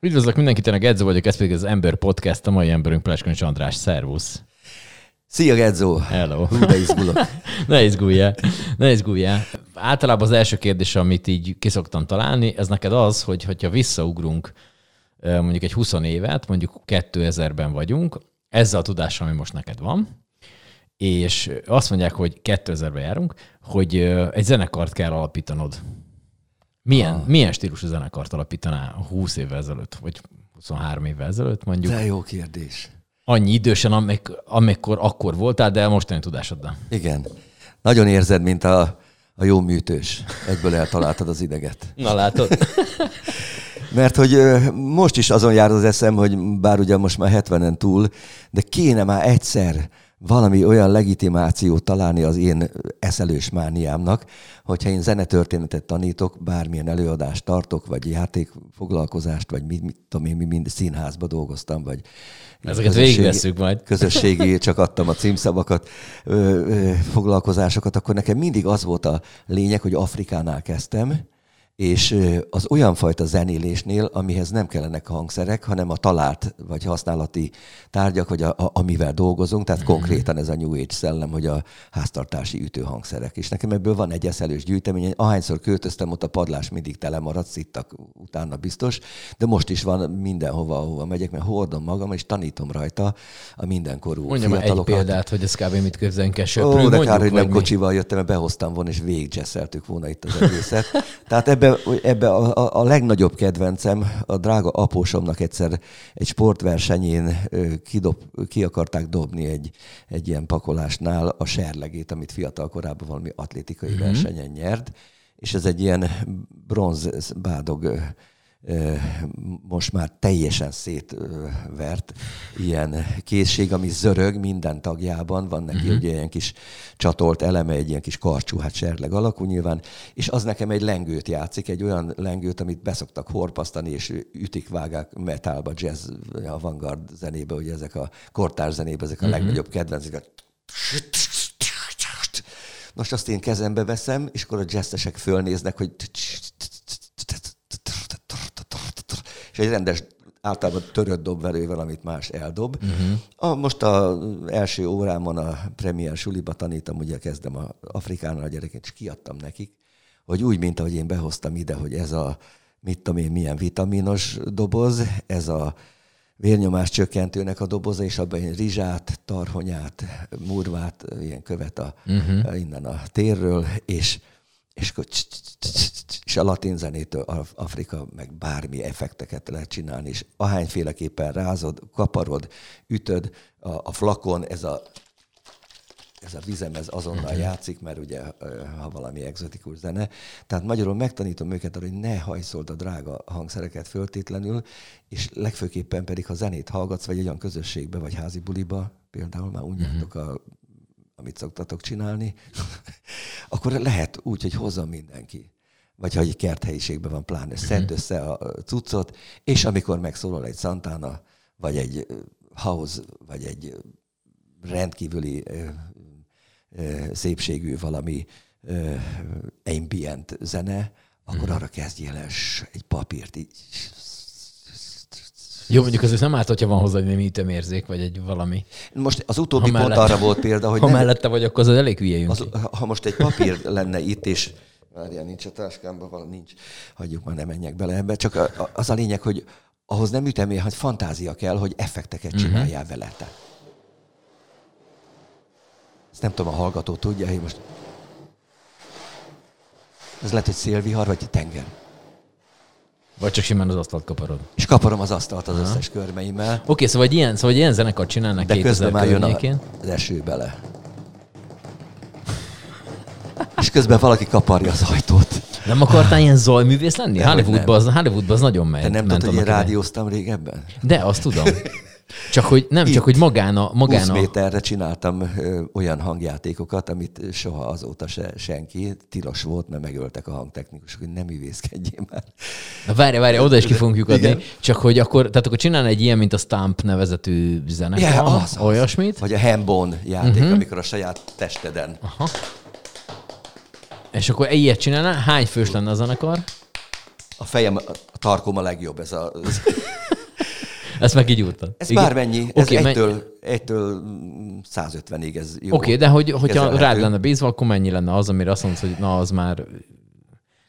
Üdvözlök mindenkit, ennek Edzo vagyok, ez pedig az Ember Podcast, a mai emberünk Pleskonics András, szervusz. Szia, Gedzo! Hello. Hú, de izgulok. ne izguljál, ne izguljál. Általában az első kérdés, amit így kiszoktam találni, ez neked az, hogy hogyha visszaugrunk mondjuk egy 20 évet, mondjuk 2000-ben vagyunk, ezzel a tudással, ami most neked van, és azt mondják, hogy 2000-ben járunk, hogy egy zenekart kell alapítanod. Milyen, ah. milyen stílusú zenekart alapítanál 20 évvel ezelőtt, vagy 23 évvel ezelőtt mondjuk? De jó kérdés. Annyi idősen, amik, amikor akkor voltál, de mostani tudásoddal. Igen. Nagyon érzed, mint a, a jó műtős. Egyből eltaláltad az ideget. Na látod. Mert hogy most is azon jár az eszem, hogy bár ugye most már 70-en túl, de kéne már egyszer valami olyan legitimációt találni az én eszelős mániámnak, hogyha én zenetörténetet tanítok, bármilyen előadást tartok, vagy játékfoglalkozást, vagy mit, mit tudom én, mi mind színházba dolgoztam, vagy Ezeket végigvesszük majd. Közösségi, csak adtam a címszavakat, ö, ö, foglalkozásokat, akkor nekem mindig az volt a lényeg, hogy Afrikánál kezdtem, és az olyan fajta zenélésnél, amihez nem kellenek hangszerek, hanem a talált vagy használati tárgyak, vagy a, a, amivel dolgozunk, tehát mm-hmm. konkrétan ez a New Age szellem, hogy a háztartási ütőhangszerek. És nekem ebből van egy eszelős gyűjtemény, ahányszor költöztem, ott a padlás mindig tele maradt, szittak utána biztos, de most is van mindenhova, ahova megyek, mert hordom magam, és tanítom rajta a mindenkorú Mondjam fiatalokat. egy példát, hogy ez kb. mit kell Ó, de kár, hogy nem kocsival jöttem, mert behoztam volna, és végigjeszeltük volna itt az egészet. Tehát ebben ebbe, ebbe a, a, a legnagyobb kedvencem, a drága apósomnak egyszer egy sportversenyén kidob, ki akarták dobni egy, egy ilyen pakolásnál a serlegét, amit fiatal korában valami atlétikai mm-hmm. versenyen nyert, és ez egy ilyen bronz bádog most már teljesen szétvert ilyen készség, ami zörög minden tagjában, van neki uh-huh. ugye ilyen kis csatolt eleme, egy ilyen kis karcsú, hát serleg alakú nyilván, és az nekem egy lengőt játszik, egy olyan lengőt, amit beszoktak horpasztani, és ütik, vágák metálba, jazz, avantgard zenébe, ugye ezek a kortárs zenébe, ezek a uh-huh. legnagyobb kedvencek. Most azt én kezembe veszem, és akkor a jazzesek fölnéznek, hogy és egy rendes általában törött dobverővel, amit más eldob. Uh-huh. A, most az első órámon a Premier Suliba tanítom, ugye kezdem a Afrikánál a gyereket, és kiadtam nekik, hogy úgy, mint ahogy én behoztam ide, hogy ez a, mit tudom én, milyen vitaminos doboz, ez a vérnyomás csökkentőnek a doboza, és abban egy rizsát, tarhonyát, murvát, ilyen követ a, uh-huh. innen a térről, és és, és a latin zenétől Afrika meg bármi effekteket lehet csinálni, és ahányféleképpen rázod, kaparod, ütöd, a, a flakon, ez a, ez a vizem, ez azonnal uh-huh. játszik, mert ugye, ha valami egzotikus zene. Tehát magyarul megtanítom őket arra, hogy ne hajszold a drága hangszereket föltétlenül, és legfőképpen pedig, ha zenét hallgatsz, vagy egy olyan közösségbe, vagy házi buliba, például már úgy uh-huh. a amit szoktatok csinálni, akkor lehet úgy, hogy hozza mindenki. Vagy ha egy kerthelyiségben van, pláne mhm. szedd össze a cuccot, és amikor megszólal egy Santana, vagy egy house, vagy egy rendkívüli szépségű valami ambient zene, akkor mhm. arra kezdjél el egy papírt így jó, mondjuk azért nem árt, hogyha van hozzá egy némi ütemérzék, vagy egy valami. Most az utóbbi ha pont mellette, arra volt példa, hogy... Ha nem, mellette vagy, akkor az elég hülye az, Ha most egy papír lenne itt, és várjál, nincs a táskámban, valami nincs, hagyjuk már, nem menjek bele ebbe. Csak az a lényeg, hogy ahhoz nem ütemér, hogy fantázia kell, hogy effekteket mhm. csináljál uh-huh. vele. Te. Ezt nem tudom, a hallgató tudja, hogy most... Ez lehet, hogy szélvihar, vagy tenger. Vagy csak simán az asztalt kaparod. És kaparom az asztalt az Aha. összes körmeimmel. Oké, okay, szóval, ilyen, szóval ilyen zenekart csinálnak De közben már jön a, az eső bele. És közben valaki kaparja az ajtót. Nem akartál ilyen zajművész lenni? Hollywoodban az, Hollywoodban az nagyon megy. Te nem tudod, hogy én rádióztam régebben? De, azt tudom. Csak hogy nem, Itt csak hogy magán a... Magán 20 méterre csináltam ö, olyan hangjátékokat, amit soha azóta se senki. Tilos volt, mert megöltek a hangtechnikusok, hogy nem művészkedjél már. Na várj, várj, oda is ki fogunk lyukadni. Igen. Csak hogy akkor, tehát akkor csinálni egy ilyen, mint a Stamp nevezetű zenekar, yeah, az, olyasmit. Vagy a Hambone játék, uh-huh. amikor a saját testeden. Aha. És akkor ilyet csinálná? Hány fős lenne a zenekar? A fejem, a tarkom a legjobb, ez a... Ezt meg így úrtad. Ez Igen. bármennyi, ez okay, egytől, egytől 150-ig ez jó. Oké, okay, de hogy, hogyha rád lenne bízva, akkor mennyi lenne az, amire azt mondod, hogy na, az már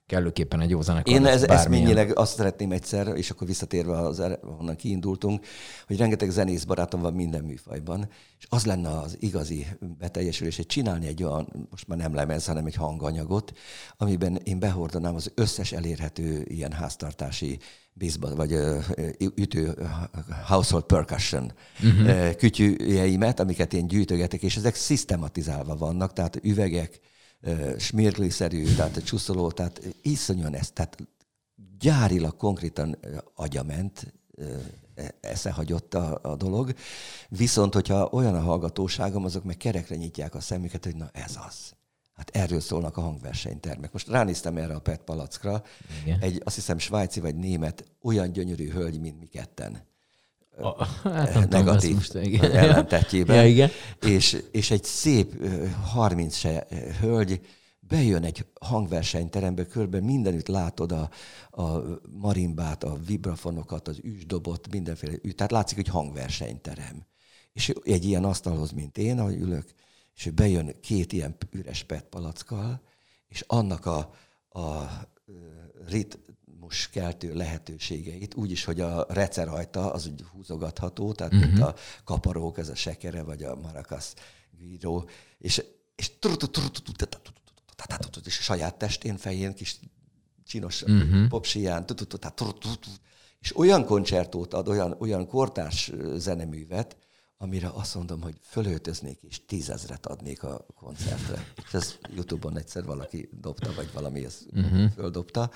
kellőképpen egy jó zenekar. Én ez, eszményileg azt szeretném egyszer, és akkor visszatérve az, honnan kiindultunk, hogy rengeteg zenész barátom van minden műfajban, és az lenne az igazi beteljesülés, hogy csinálni egy olyan, most már nem lemez, hanem egy hanganyagot, amiben én behordanám az összes elérhető ilyen háztartási bizba, vagy ütő household percussion uh-huh. kütyűjeimet, amiket én gyűjtögetek, és ezek szisztematizálva vannak, tehát üvegek, smirgli-szerű, tehát csuszoló, tehát iszonyan ez, tehát gyárilag konkrétan agyament, e, eszehagyott a, a dolog. Viszont, hogyha olyan a hallgatóságom, azok meg kerekre nyitják a szemüket, hogy na ez az. Hát erről szólnak a hangversenytermek. Most ránéztem erre a PET palackra. Igen. Egy, azt hiszem, svájci vagy német olyan gyönyörű hölgy, mint mi ketten. A, hát nem negatív most, igen. ellentetjében. ja, igen. És, és egy szép 30 se hölgy bejön egy hangversenyterembe, körbe mindenütt látod a, a marimbát, a vibrafonokat, az üsdobot, mindenféle, tehát látszik, hogy hangversenyterem. És egy ilyen asztalhoz, mint én, ahogy ülök, és ő bejön két ilyen üres petpalackkal, és annak a, a rit, keltő lehetőségeit, úgyis, hogy a rajta az úgy húzogatható, tehát uh-huh. mint a kaparók, ez a sekere, vagy a maracas víró, és, és és a saját testén, fején, kis csinos uh-huh. popsiján, és olyan koncertót ad, olyan, olyan kortárs zeneművet, amire azt mondom, hogy fölöltöznék, és tízezret adnék a koncertre. És ez Youtube-on egyszer valaki dobta, vagy valami ezt uh-huh. földobta.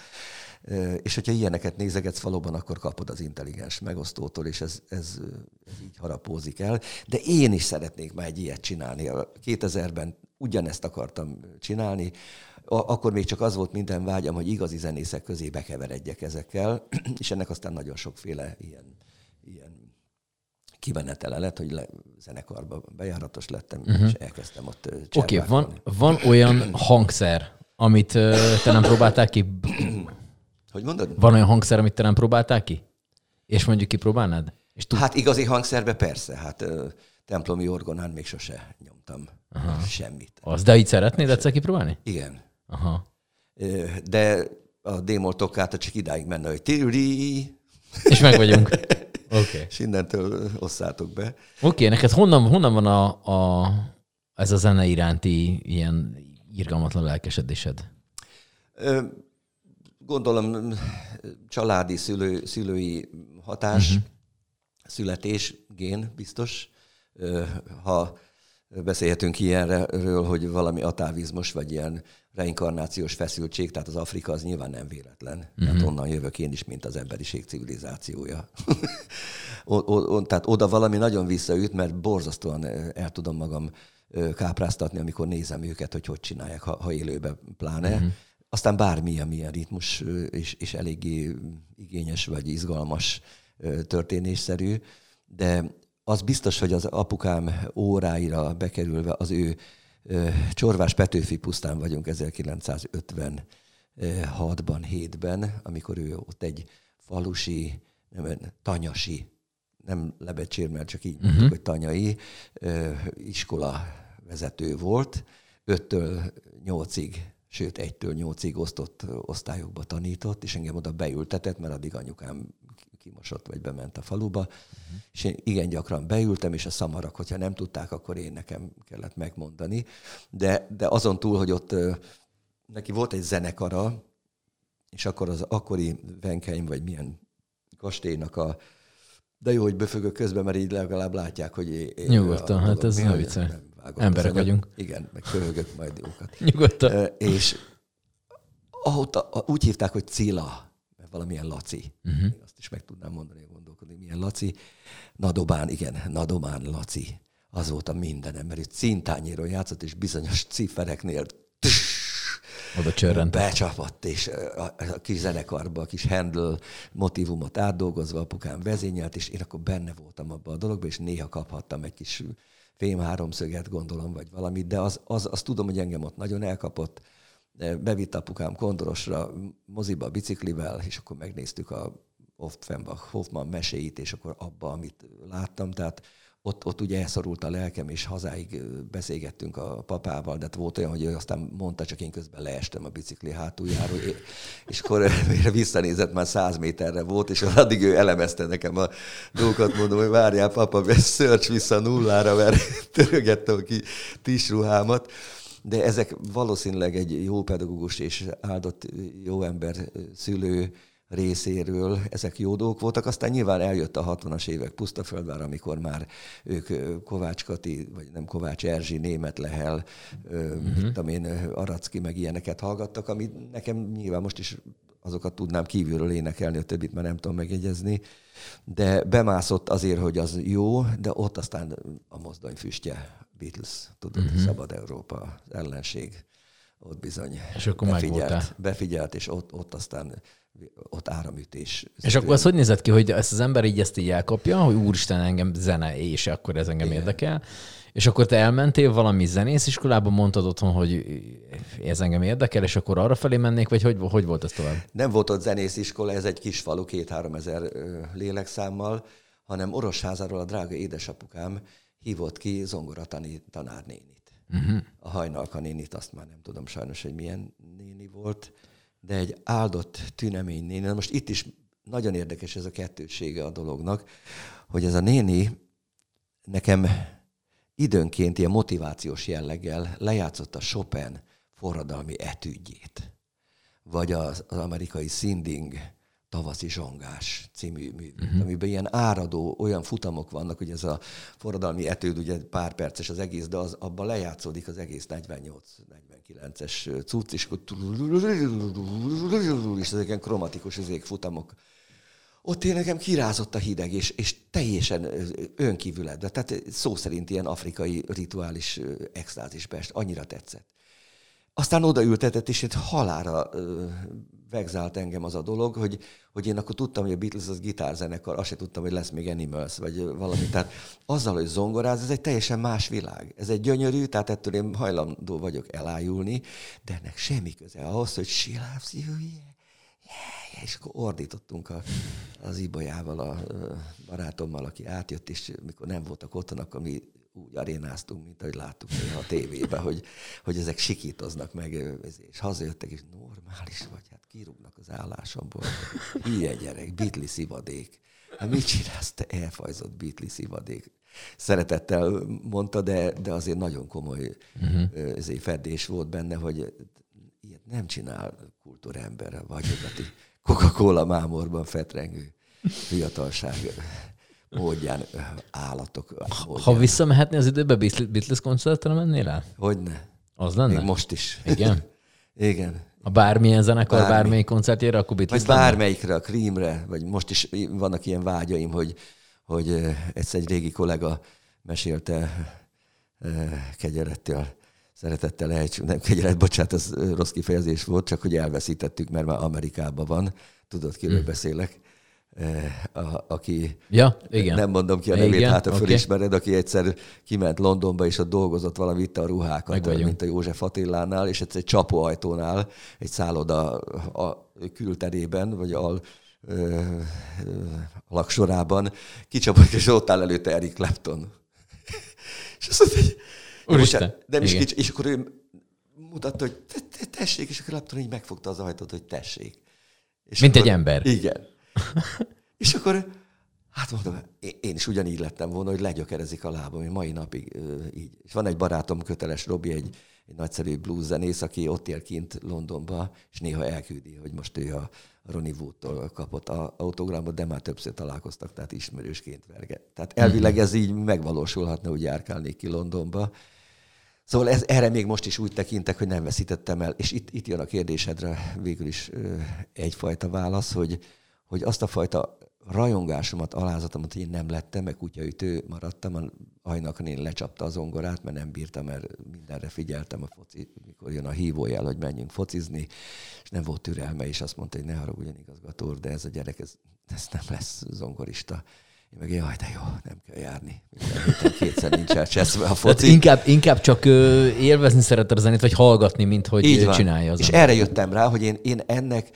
És hogyha ilyeneket nézegetsz valóban, akkor kapod az intelligens megosztótól, és ez, ez, ez így harapózik el. De én is szeretnék már egy ilyet csinálni. 2000-ben ugyanezt akartam csinálni, akkor még csak az volt minden vágyam, hogy igazi zenészek közé bekeveredjek ezekkel, és ennek aztán nagyon sokféle ilyen, ilyen kimenetele lett, hogy le, zenekarba bejáratos lettem, uh-huh. és elkezdtem ott Oké, okay, van, van olyan hangszer, amit te nem próbáltál ki? Hogy mondod? Van olyan hangszer, amit te nem próbáltál ki? És mondjuk kipróbálnád? És tud... Hát igazi hangszerbe persze, hát templomi orgonán még sose nyomtam Aha. semmit. Az, de így szeretnéd egyszer kipróbálni? Igen. Aha. De a démol csak idáig menne, hogy tiri. És meg vagyunk. Okay. És innentől osszátok be. Oké, okay, neked honnan, honnan van a, a, ez a zene iránti ilyen irgalmatlan lelkesedésed? Gondolom családi szülő, szülői hatás, uh-huh. születés, gén biztos. Ha beszélhetünk ilyenről, hogy valami atávizmus, vagy ilyen reinkarnációs feszültség, tehát az Afrika az nyilván nem véletlen. Uh-huh. Tehát onnan jövök én is, mint az emberiség civilizációja. o, o, tehát oda valami nagyon visszaüt, mert borzasztóan el tudom magam kápráztatni, amikor nézem őket, hogy hogy csinálják, ha, ha élőben pláne. Uh-huh. Aztán bármi, amilyen ritmus, és, és eléggé igényes vagy izgalmas történésszerű, de az biztos, hogy az apukám óráira bekerülve az ő Csorvás Petőfi pusztán vagyunk 1956-ban, 7-ben, amikor ő ott egy falusi, nem, tanyasi, nem lebecsér, mert csak így uh-huh. hogy tanyai iskola vezető volt. 5-től 8-ig, sőt 1-től 8-ig osztott osztályokba tanított, és engem oda beültetett, mert addig anyukám kimosott, vagy bement a faluba, uh-huh. és én igen gyakran beültem, és a szamarak, hogyha nem tudták, akkor én nekem kellett megmondani. De, de azon túl, hogy ott neki volt egy zenekara, és akkor az akkori Venkheim, vagy milyen kastélynak a de jó, hogy befögök közben, mert így legalább látják, hogy én... Nyugodtan, hát ez nem vicce. Emberek vagyunk. Igen, meg köhögök majd jókat. Nyugodtan. És ahol, úgy hívták, hogy Cilla valamilyen Laci. Uh-huh. azt is meg tudnám mondani, gondolkodni, milyen Laci. Nadobán, igen, Nadobán Laci. Az volt a mindenem, mert itt cintányéről játszott, és bizonyos cifereknél oda csörrent. Becsapott, és a, kis zenekarba, a kis Handel motivumot átdolgozva apukám vezényelt, és én akkor benne voltam abban a dologban, és néha kaphattam egy kis fém háromszöget, gondolom, vagy valamit, de az, az, az tudom, hogy engem ott nagyon elkapott bevitt apukám Kondorosra moziba biciklivel, és akkor megnéztük a Offenbach Hoffman meséit, és akkor abba, amit láttam, tehát ott, ott ugye elszorult a lelkem, és hazáig beszélgettünk a papával, de hát volt olyan, hogy ő aztán mondta, csak én közben leestem a bicikli hátuljáról, és akkor visszanézett, már száz méterre volt, és addig ő elemezte nekem a dolgokat, mondom, hogy várjál, papa, szörcs vissza nullára, mert törögettem ki tisruhámat. De ezek valószínűleg egy jó pedagógus és áldott jó ember szülő részéről ezek jó dolgok voltak. Aztán nyilván eljött a 60-as évek pusztaföldvár, amikor már ők Kovács Kati, vagy nem Kovács Erzsi, Német Lehel, uh-huh. mit tudom én, Aracki, meg ilyeneket hallgattak, ami nekem nyilván most is azokat tudnám kívülről énekelni, a többit már nem tudom megjegyezni, de bemászott azért, hogy az jó, de ott aztán a mozdony füstje, Beatles, tudod, uh-huh. Szabad Európa, ellenség, ott bizony és akkor befigyelt, befigyelt, és ott, ott aztán ott áramütés. És akkor az hogy nézett ki, hogy ezt az ember így ezt így elkapja, hogy úristen, engem zene, és akkor ez engem Igen. érdekel, és akkor te elmentél valami zenésziskolába, mondtad otthon, hogy ez engem érdekel, és akkor arra felé mennék, vagy hogy, hogy volt ez tovább? Nem volt ott zenésziskola, ez egy kis falu, két-három ezer lélekszámmal, hanem Orosházáról a drága édesapukám hívott ki zongoratani tanárnénit. Uh-huh. A hajnalka nénit, azt már nem tudom sajnos, hogy milyen néni volt, de egy áldott tünemény néni. Na most itt is nagyon érdekes ez a kettősége a dolognak, hogy ez a néni nekem időnként ilyen motivációs jelleggel lejátszott a Chopin forradalmi etügyét, vagy az, az amerikai Sinding tavaszi zsongás című mű, uh-huh. amiben ilyen áradó olyan futamok vannak, hogy ez a forradalmi etőd, ugye pár perces az egész, de az, abban lejátszódik az egész 48-49-es cucc, és, és ezek ilyen kromatikus ezek futamok. Ott én nekem kirázott a hideg, és, és teljesen önkívületbe, tehát szó szerint ilyen afrikai rituális extázisbest, annyira tetszett. Aztán odaültetett, és itt halára vegzált engem az a dolog, hogy, hogy én akkor tudtam, hogy a Beatles az gitárzenekar, azt se tudtam, hogy lesz még Animals, vagy valami. Tehát azzal, hogy zongoráz, ez egy teljesen más világ. Ez egy gyönyörű, tehát ettől én hajlandó vagyok elájulni, de ennek semmi köze ahhoz, hogy she loves you, yeah, yeah, és akkor ordítottunk a, az Ibolyával, a barátommal, aki átjött, és mikor nem voltak otthon, akkor mi úgy arénáztunk, mint ahogy láttuk a tévében, hogy, hogy ezek sikítoznak meg, és hazajöttek, és normális vagy, hát kirúgnak az állásomból. Hülye gyerek, bitli szivadék. Hát mit csinálsz, te elfajzott bitli szivadék? Szeretettel mondta, de, de azért nagyon komoly uh-huh. ezért fedés volt benne, hogy ilyet nem csinál kultúrember, vagy Coca-Cola mámorban fetrengő fiatalság módján állatok. Módján. Ha visszamehetné az időbe, Beatles koncertre mennél el? Hogyne. Az lenne? Még most is. Igen? Igen. A bármilyen zenekar, Bármi. bármelyik koncertjére, akkor Beatles Vagy bármelyikre, a Creamre, vagy most is vannak ilyen vágyaim, hogy, hogy egyszer egy régi kollega mesélte kegyerettel, szeretettel ejtsünk, nem kegyelet, bocsánat, ez rossz kifejezés volt, csak hogy elveszítettük, mert már Amerikában van, tudod, kiről hmm. beszélek a, aki, ja, igen. nem mondom ki a nevét, igen, hát a fölismered, aki egyszer kiment Londonba, és ott dolgozott valami, vitte a ruhákat, mint a József Attilánál, és egyszer egy csapóajtónál, egy szálloda a külterében, vagy al ö, ö, laksorában kicsapott, és ott áll előtte Eric Clapton. és azt mondta, hogy Úristen, nem is kicsi, és akkor ő mutatta, hogy tessék, és akkor Clapton így megfogta az ajtót, hogy tessék. És Mint akkor, egy ember. Igen. és akkor, hát mondom, én is ugyanígy lettem volna, hogy legyökerezik a lábam, én mai napig így. És van egy barátom, köteles Robi, egy, egy nagyszerű blues zenész, aki ott él kint Londonba, és néha elküldi, hogy most ő a Ronnie Wood-tól kapott a autogramot, de már többször találkoztak, tehát ismerősként verge. Tehát elvileg ez így megvalósulhatna, hogy járkálnék ki Londonba. Szóval ez, erre még most is úgy tekintek, hogy nem veszítettem el. És itt, itt jön a kérdésedre végül is egyfajta válasz, hogy, hogy azt a fajta rajongásomat, alázatomat, én nem lettem, meg kutyaütő maradtam, a hajnakon én lecsapta az ongorát, mert nem bírtam, mert mindenre figyeltem, a foci, mikor jön a hívójel, hogy menjünk focizni, és nem volt türelme, és azt mondta, hogy ne haragudjon igazgató de ez a gyerek, ez, ez nem lesz zongorista. Én meg jaj, de jó, nem kell járni. Minden kétszer nincs elcseszve a Tehát foci. inkább, inkább csak ö, élvezni szereted a zenét, vagy hallgatni, mint hogy Így van. csinálja az És ember. erre jöttem rá, hogy én, én ennek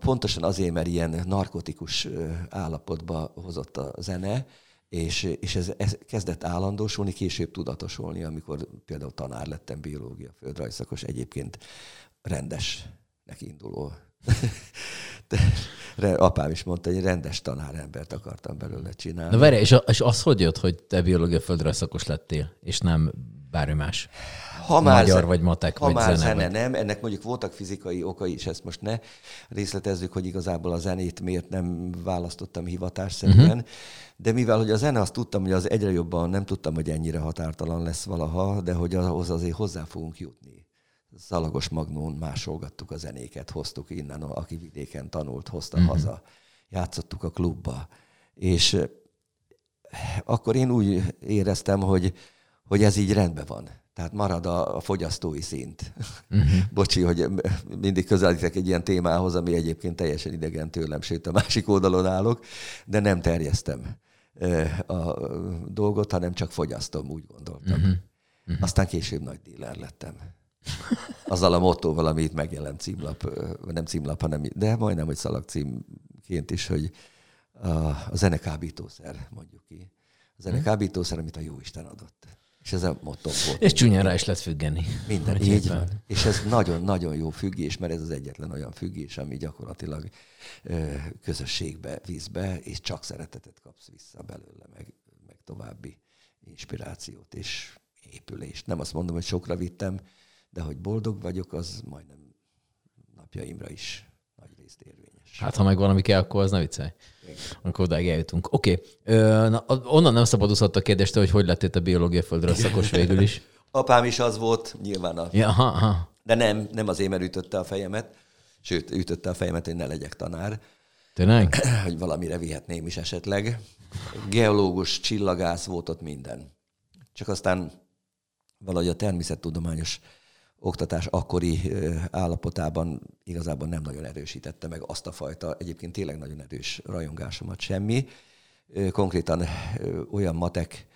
pontosan azért, mert ilyen narkotikus állapotba hozott a zene, és, és ez, ez kezdett állandósulni, később tudatosulni, amikor például tanár lettem, biológia, földrajzszakos, egyébként rendesnek induló. De, apám is mondta, hogy rendes tanárembert akartam belőle csinálni. Na várj, és, és az hogy jött, hogy te biológia földrajzszakos lettél, és nem bármi más? Ha Magyar ze- vagy matek, ha vagy már zene, zene, vagy- nem, ennek mondjuk voltak fizikai okai is, ezt most ne részletezzük, hogy igazából a zenét miért nem választottam hivatásszerűen, uh-huh. de mivel hogy a zene, azt tudtam, hogy az egyre jobban, nem tudtam, hogy ennyire határtalan lesz valaha, de hogy ahhoz azért hozzá fogunk jutni. Szalagos Magnón másolgattuk a zenéket, hoztuk innen, aki vidéken tanult, hozta uh-huh. haza, játszottuk a klubba, és eh, akkor én úgy éreztem, hogy, hogy ez így rendben van. Tehát marad a, a fogyasztói szint. Uh-huh. Bocsi, hogy mindig közelítek egy ilyen témához, ami egyébként teljesen idegen tőlem, sőt a másik oldalon állok, de nem terjesztem a dolgot, hanem csak fogyasztom, úgy gondoltam. Uh-huh. Uh-huh. Aztán később nagy díler lettem. Azzal a mottóval, ami itt megjelent címlap, nem címlap, hanem, de majdnem, hogy szalagcímként is, hogy a, a zene kábítószer, mondjuk ki. A zene kábítószer, amit a Jóisten adott. És ez a motto volt. És csúnyán rá is lehet függeni. Minden, Hogy így van. És ez nagyon-nagyon jó függés, mert ez az egyetlen olyan függés, ami gyakorlatilag ö, közösségbe visz be, és csak szeretetet kapsz vissza belőle, meg, meg további inspirációt és épülést. Nem azt mondom, hogy sokra vittem, de hogy boldog vagyok, az majdnem napjaimra is nagy részt érvényes. Hát, ha meg valami kell, akkor az ne viccelj. Akkor odáig eljutunk. Oké. Okay. Onnan nem szabadozhat a kérdést, hogy hogy lettél a biológia földre szakos végül is. Apám is az volt, nyilván a Ja, aha, aha. De nem, nem azért, mert ütötte a fejemet, sőt, ütötte a fejemet, hogy ne legyek tanár, Tényleg? hogy valamire vihetném is esetleg. Geológus, csillagász volt ott minden. Csak aztán valahogy a természettudományos oktatás akkori állapotában igazából nem nagyon erősítette meg azt a fajta, egyébként tényleg nagyon erős rajongásomat semmi. Konkrétan olyan matek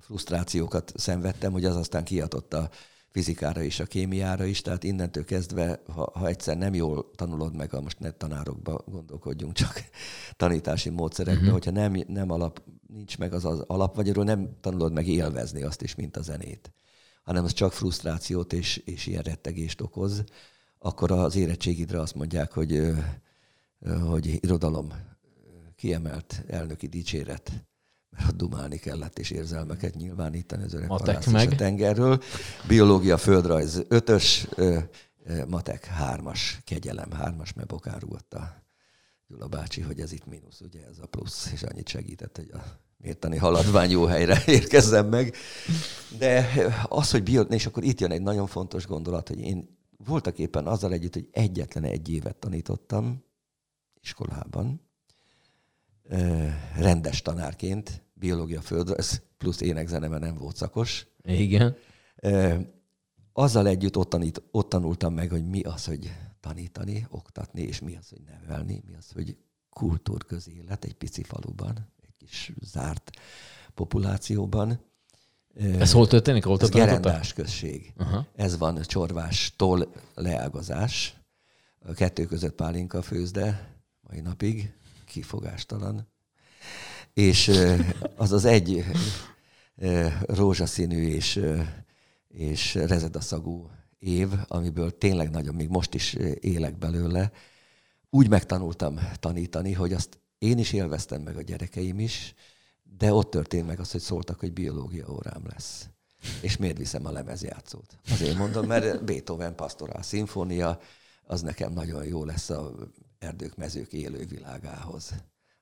frusztrációkat szenvedtem, hogy az aztán kiadott a fizikára és a kémiára is, tehát innentől kezdve, ha, ha egyszer nem jól tanulod meg, a most ne tanárokba gondolkodjunk, csak tanítási módszerekbe, uh-huh. hogyha nem, nem alap, nincs meg az az alap, vagy arról nem tanulod meg élvezni azt is, mint a zenét, hanem az csak frusztrációt és, és ilyen rettegést okoz, akkor az érettségidre azt mondják, hogy, hogy irodalom, kiemelt elnöki dicséret, mert ott dumálni kellett, és érzelmeket nyilvánítani az öreg Matek meg. a tengerről. Biológia, földrajz ötös, matek hármas, kegyelem hármas, mert bokán rúgott a Gyula bácsi, hogy ez itt mínusz, ugye ez a plusz, és annyit segített, hogy a mértani haladvány jó helyre érkezzem meg. De az, hogy bio, és akkor itt jön egy nagyon fontos gondolat, hogy én voltak éppen azzal együtt, hogy egyetlen egy évet tanítottam iskolában, rendes tanárként, biológia földrajz, plusz énekzene, mert nem volt szakos. Igen. Azzal együtt ott, tanít, ott tanultam meg, hogy mi az, hogy tanítani, oktatni, és mi az, hogy nevelni, mi az, hogy kultúrközélet egy pici faluban, kis zárt populációban. Ez hol történik? Hol ez történik? gerendás község. Aha. Ez van csorvástól leágazás. A kettő között pálinka főzde mai napig, kifogástalan. És az az egy rózsaszínű és, és rezedaszagú év, amiből tényleg nagyon, még most is élek belőle, úgy megtanultam tanítani, hogy azt én is élveztem, meg a gyerekeim is, de ott történt meg az, hogy szóltak, hogy biológia órám lesz. És miért viszem a lemezjátszót? Azért mondom, mert Beethoven pastorál szimfónia, az nekem nagyon jó lesz a erdők, mezők élő világához.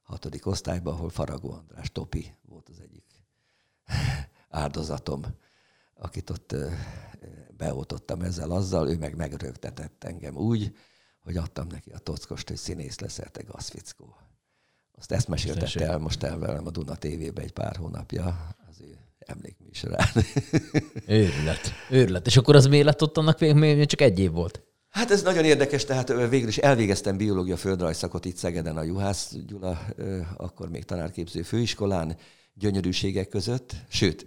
Hatodik osztályban, ahol Faragó András Topi volt az egyik áldozatom, akit ott beoltottam ezzel azzal, ő meg megrögtetett engem úgy, hogy adtam neki a tockost, hogy színész leszel, te gazfickó. Azt ezt meséltette el most el velem a Duna TV-be egy pár hónapja, az ő emlékműsorán. Őrület. Őrület. És akkor az miért lett ott annak még, még csak egy év volt? Hát ez nagyon érdekes, tehát végül is elvégeztem biológia földrajzszakot itt Szegeden a Juhász Gyula, akkor még tanárképző főiskolán, gyönyörűségek között, sőt,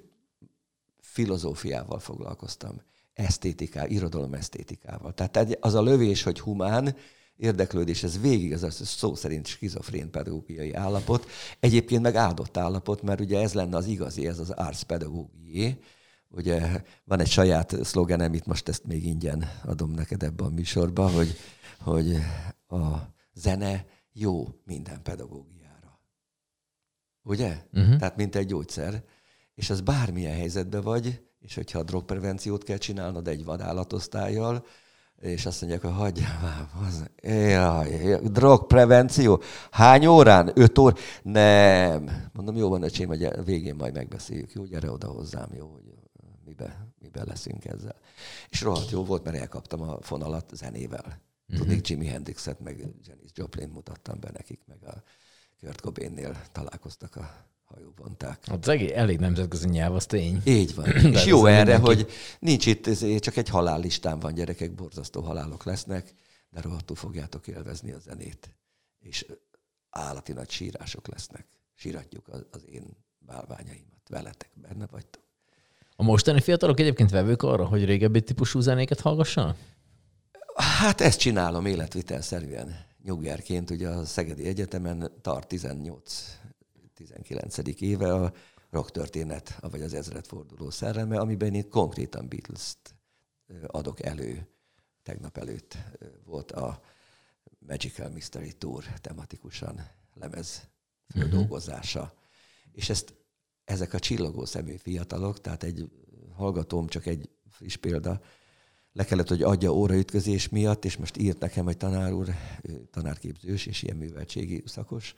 filozófiával foglalkoztam, esztétiká, irodalom esztétikával. Tehát az a lövés, hogy humán, érdeklődés, ez végig az, az szó szerint skizofrén pedagógiai állapot. Egyébként meg áldott állapot, mert ugye ez lenne az igazi, ez az ars pedagógié. Ugye van egy saját szlogenem, itt most ezt még ingyen adom neked ebben a műsorban, hogy, hogy a zene jó minden pedagógiára. Ugye? Uh-huh. Tehát mint egy gyógyszer. És az bármilyen helyzetben vagy, és hogyha a drogprevenciót kell csinálnod egy vadállatosztályjal, és azt mondják, hogy hagyjál már, az, jaj, drogprevenció, hány órán? Öt óra? Nem. Mondom, jó van, öcsém, hogy végén majd megbeszéljük, jó, gyere oda hozzám, jó, hogy mibe, mibe leszünk ezzel. És rohadt jó volt, mert elkaptam a fonalat zenével. Tudnék, mhm. Jimi Hendrixet, meg Janis Joplin mutattam be nekik, meg a Kurt Cobainnél találkoztak a hajóponták. Hát az egész, elég nemzetközi nyelv, az tény. Így van. és jó erre, mindenki... hogy nincs itt, csak egy halállistán van, gyerekek, borzasztó halálok lesznek, de rohadtul fogjátok élvezni a zenét. És állati nagy sírások lesznek. Síratjuk az, az én bálványaimat. Veletek benne vagytok. A mostani fiatalok egyébként vevők arra, hogy régebbi típusú zenéket hallgassanak? Hát ezt csinálom életvitelszerűen. Nyuggerként ugye a Szegedi Egyetemen tart 18 19. éve a rock történet, vagy az ezredforduló szerelme, amiben én konkrétan Beatles-t adok elő. Tegnap előtt volt a Magical Mystery Tour tematikusan lemez földolgozása. Uh-huh. És ezt ezek a csillogó szemű fiatalok, tehát egy hallgatóm, csak egy friss példa, le kellett, hogy adja óraütközés miatt, és most írt nekem, hogy tanár úr, tanárképzős és ilyen műveltségi szakos,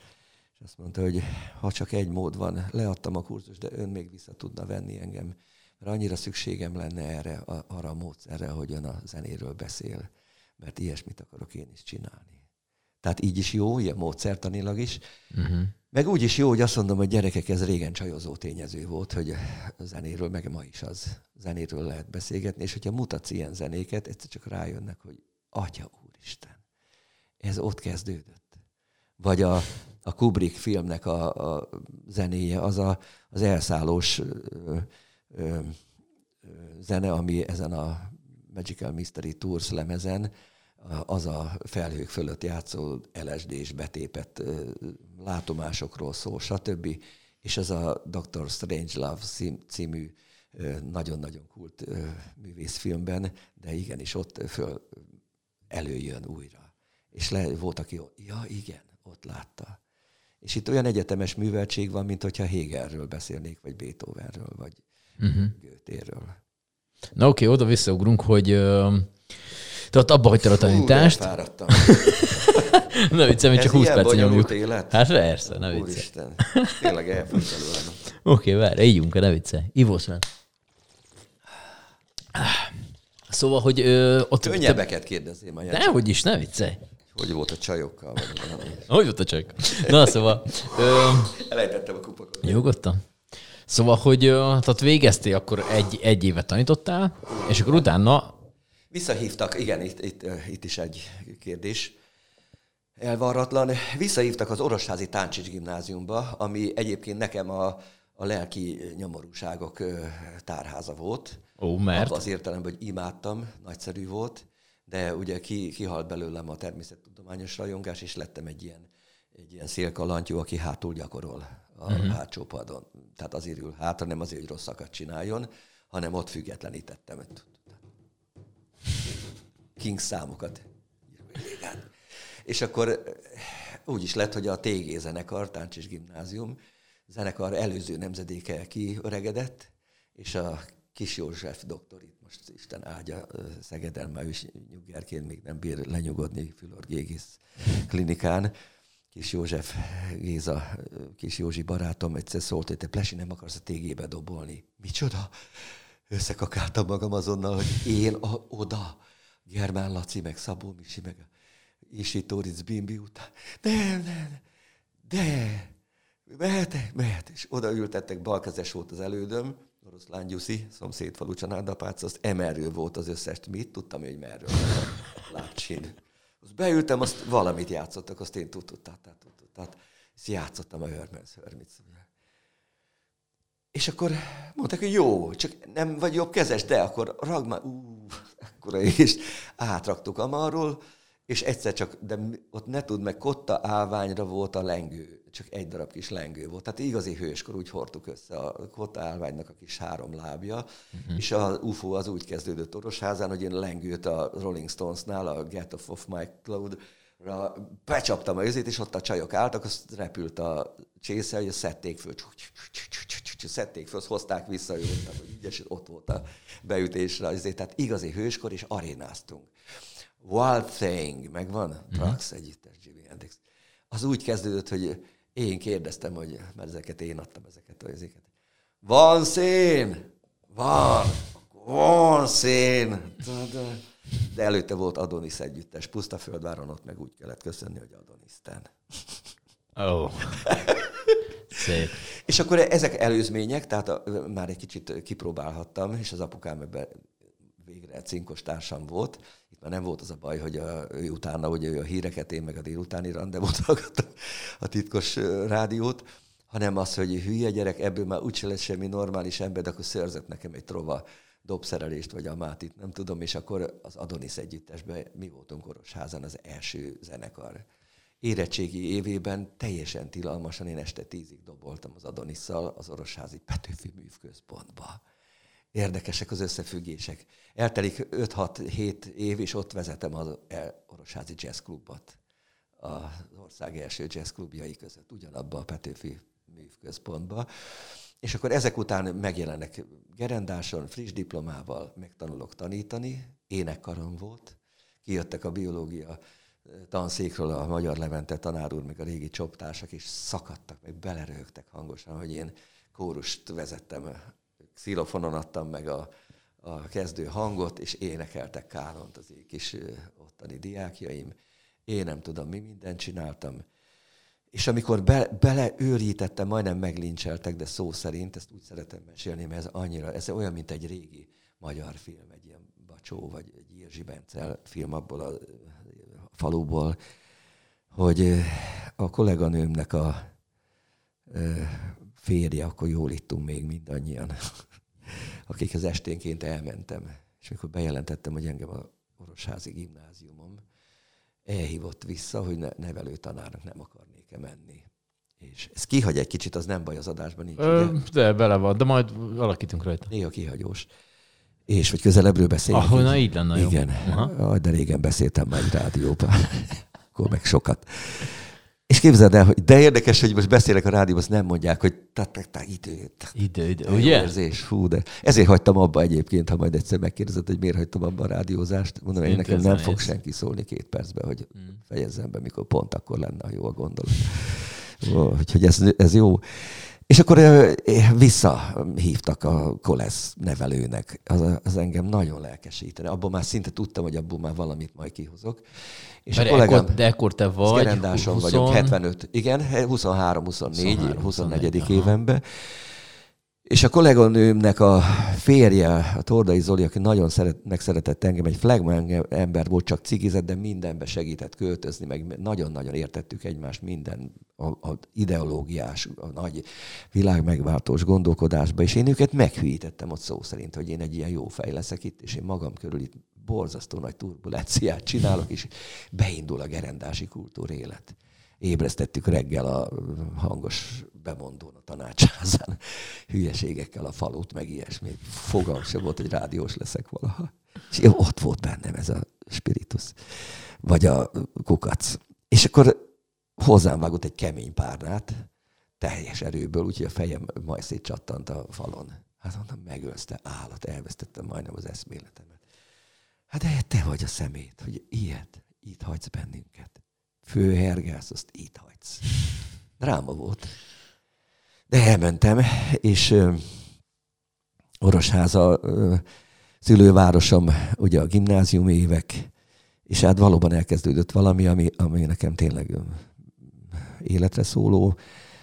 azt mondta, hogy ha csak egy mód van, leadtam a kurzus, de ön még vissza tudna venni engem, mert annyira szükségem lenne erre, arra a módszerre, hogy ön a zenéről beszél, mert ilyesmit akarok én is csinálni. Tehát így is jó, ilyen módszertanilag is. Uh-huh. Meg úgy is jó, hogy azt mondom, hogy gyerekek, ez régen csajozó tényező volt, hogy a zenéről, meg ma is az zenéről lehet beszélgetni, és hogyha mutatsz ilyen zenéket, egyszer csak rájönnek, hogy Atya Úristen, ez ott kezdődött. Vagy a, a Kubrick filmnek a, a zenéje, az a, az elszállós ö, ö, zene, ami ezen a Magical Mystery Tours lemezen, az a felhők fölött játszó LSD és betépett látomásokról szól, stb. És ez a Dr. Strange Love című nagyon-nagyon kult művészfilmben, de igenis ott föl előjön újra. És le, volt, aki, ja igen, ott látta. És itt olyan egyetemes műveltség van, mint hogyha Hegelről beszélnék, vagy Beethovenről, vagy uh-huh. Goethéről. Na oké, okay, oda visszaugrunk, hogy uh, te ott abba hagytad a tanítást. Hú, fáradtam. ne viccem, csak 20 perc nyomjuk. Élet? Hát persze, ne viccelj. Úristen, tényleg elfogy Oké, okay, várj, ígyunk, ne viccelj. Ivósz meg. Szóval, hogy ö, ott... Könnyebbeket kérdezzél majd. Nehogy is, ne viccelj. Hogy volt a csajokkal? Vagy hogy volt a csajok? Na, szóval... Ö... Elejtettem a kupakot. Nyugodtan. Szóval, hogy tehát végeztél, akkor egy, egy évet tanítottál, és akkor utána... Visszahívtak, igen, itt, itt, itt is egy kérdés. Elvarratlan. Visszahívtak az Orosházi Táncsics gimnáziumba, ami egyébként nekem a, a lelki nyomorúságok tárháza volt. Ó, mert? Abba az értelemben, hogy imádtam, nagyszerű volt de ugye ki, kihalt belőlem a természettudományos rajongás, és lettem egy ilyen, egy ilyen szélkalantyú, aki hátul gyakorol a uh-huh. hátsó padon. Tehát azért ül hátra, nem azért, hogy rosszakat csináljon, hanem ott függetlenítettem. King számokat. És akkor úgy is lett, hogy a TG zenekar, Táncs és Gimnázium zenekar előző nemzedéke kiöregedett, és a Kis József doktor itt most Isten áldja Szegeden, már is nyuggerként még nem bír lenyugodni Fülor Gégisz klinikán. Kis József Géza, kis Józsi barátom egyszer szólt, hogy te Plesi nem akarsz a tégébe dobolni. Micsoda? Összekakáltam magam azonnal, hogy én a, oda, Germán Laci, meg Szabó Misi, meg Isi Tóric Bimbi után. De, de, de, mehetek, mehet. És oda ültettek, balkezes volt az elődöm, oroszlán Gyuszi, szomszédfalu csanádapác, azt emerő volt az összes, mit tudtam, hogy merről? A lábcsin. Azt beültem, azt valamit játszottak, azt én tudtam, tehát, tehát, ezt játszottam a Hermes Hermits. És akkor mondták, hogy jó, csak nem vagy jobb kezes, de akkor ragd már, ú, akkora és átraktuk amarról, és egyszer csak, de ott ne tud meg, kotta állványra volt a lengő, csak egy darab kis lengő volt. Tehát igazi hőskor úgy hordtuk össze a kotta állványnak a kis három lábja, uh-huh. és a UFO az úgy kezdődött Orosházán, hogy én lengőt a Rolling Stonesnál, a Get Off of My Cloud, becsaptam a özét, és ott a csajok álltak, azt repült a csésze, hogy szedték föl, szedték föl, azt hozták vissza, hogy ügyes, ott volt a beütésre, azért, tehát igazi hőskor, és arénáztunk. Wild Thing, megvan? Mm-hmm. Prax együttes, Jimi Hendrix. Az úgy kezdődött, hogy én kérdeztem, hogy, mert ezeket én adtam, ezeket a ezeket. Van szén! Van! Van szén! De előtte volt Adonis együttes, Puszta Földváron, ott meg úgy kellett köszönni, hogy Adonisztán. Ó. Oh. Szép. És akkor ezek előzmények, tehát a, már egy kicsit kipróbálhattam, és az apukám ebben végre cinkos társam volt. Már nem volt az a baj, hogy a, ő utána, hogy ő a híreket, én meg a délutáni rendezvút hallgattam a titkos rádiót, hanem az, hogy hülye gyerek, ebből már úgyse lesz semmi normális ember, de akkor szörzett nekem egy trova dobszerelést, vagy a mátit, nem tudom, és akkor az Adonis együttesben mi voltunk Orosházan az első zenekar. Érettségi évében teljesen tilalmasan én este tízig doboltam az Adonisszal az Orosházi Petőfi Művközpontba érdekesek az összefüggések. Eltelik 5-6-7 év, és ott vezetem az Orosházi Jazz Klubot, az ország első jazz klubjai között, ugyanabba a Petőfi művközpontba. És akkor ezek után megjelennek gerendáson, friss diplomával, megtanulok tanítani, énekkarom volt, kijöttek a biológia tanszékről a Magyar Levente tanár úr, meg a régi csoptársak, és szakadtak, meg belerőgtek hangosan, hogy én kórust vezettem xilofonon adtam meg a, a kezdő hangot, és énekeltek kánont az én kis ottani diákjaim. Én nem tudom, mi mindent csináltam. És amikor be, beleőrítettem, majdnem meglincseltek, de szó szerint, ezt úgy szeretem mesélni, mert ez annyira, ez olyan, mint egy régi magyar film, egy ilyen Bacsó, vagy egy Irzsi Bence film abból a, a faluból, hogy a kolléganőmnek a férje, akkor jól ittunk még mindannyian, akikhez esténként elmentem. És mikor bejelentettem, hogy engem a Orosházi gimnáziumom elhívott vissza, hogy ne, nevelő tanárnak nem akarnék-e menni. És ez kihagy egy kicsit, az nem baj az adásban nincs. Ö, ugye? De bele van, de majd alakítunk rajta. Néha kihagyós. És hogy közelebbről beszélünk. Ahol, na így lenne Igen. Jó. De régen beszéltem már egy rádióban. Akkor meg sokat. És képzeld el, hogy de érdekes, hogy most beszélek a rádióban, azt nem mondják, hogy idő. Idő, idő, ugye? Érzés, fú, de ezért hagytam abba egyébként, ha majd egyszer megkérdezed, hogy miért hagytam abba a rádiózást. Mondom, hogy nekem nem fog senki szólni két percben, hogy hmm. fejezzem be, mikor pont akkor lenne a jó a gondolat. Úgyhogy ez, ez jó. És akkor visszahívtak a kolesz nevelőnek. Az, az engem nagyon lelkesítene. Abban már szinte tudtam, hogy abból már valamit majd kihozok. És Mert a kollégám, ekkor, de ekkor te vagy? Gerendáson 20... vagyok, 75. Igen, 23-24, 24. évenben. És a kolléganőmnek a férje, a Tordai Zoli, aki nagyon szeret, megszeretett engem, egy flagman ember volt, csak cigizett, de mindenbe segített költözni, meg nagyon-nagyon értettük egymást minden a, a ideológiás, a nagy világ megváltós gondolkodásba, és én őket meghűítettem ott szó szerint, hogy én egy ilyen jó fej leszek itt, és én magam körül itt borzasztó nagy turbulenciát csinálok, és beindul a gerendási kultúr élet ébresztettük reggel a hangos bemondón a tanácsházán hülyeségekkel a falut, meg ilyesmi. Fogalm sem volt, hogy rádiós leszek valaha. És ott volt bennem ez a spiritus, vagy a kukac. És akkor hozzám vágott egy kemény párnát, teljes erőből, úgyhogy a fejem majd szétcsattant a falon. Hát mondtam, megölszte állat, elvesztettem majdnem az eszméletemet. Hát de te vagy a szemét, hogy ilyet, itt hagysz bennünket főhergász, azt itt hagysz. Dráma volt. De elmentem, és ö, Orosháza ö, szülővárosom, ugye a gimnázium évek, és hát valóban elkezdődött valami, ami, ami nekem tényleg életre szóló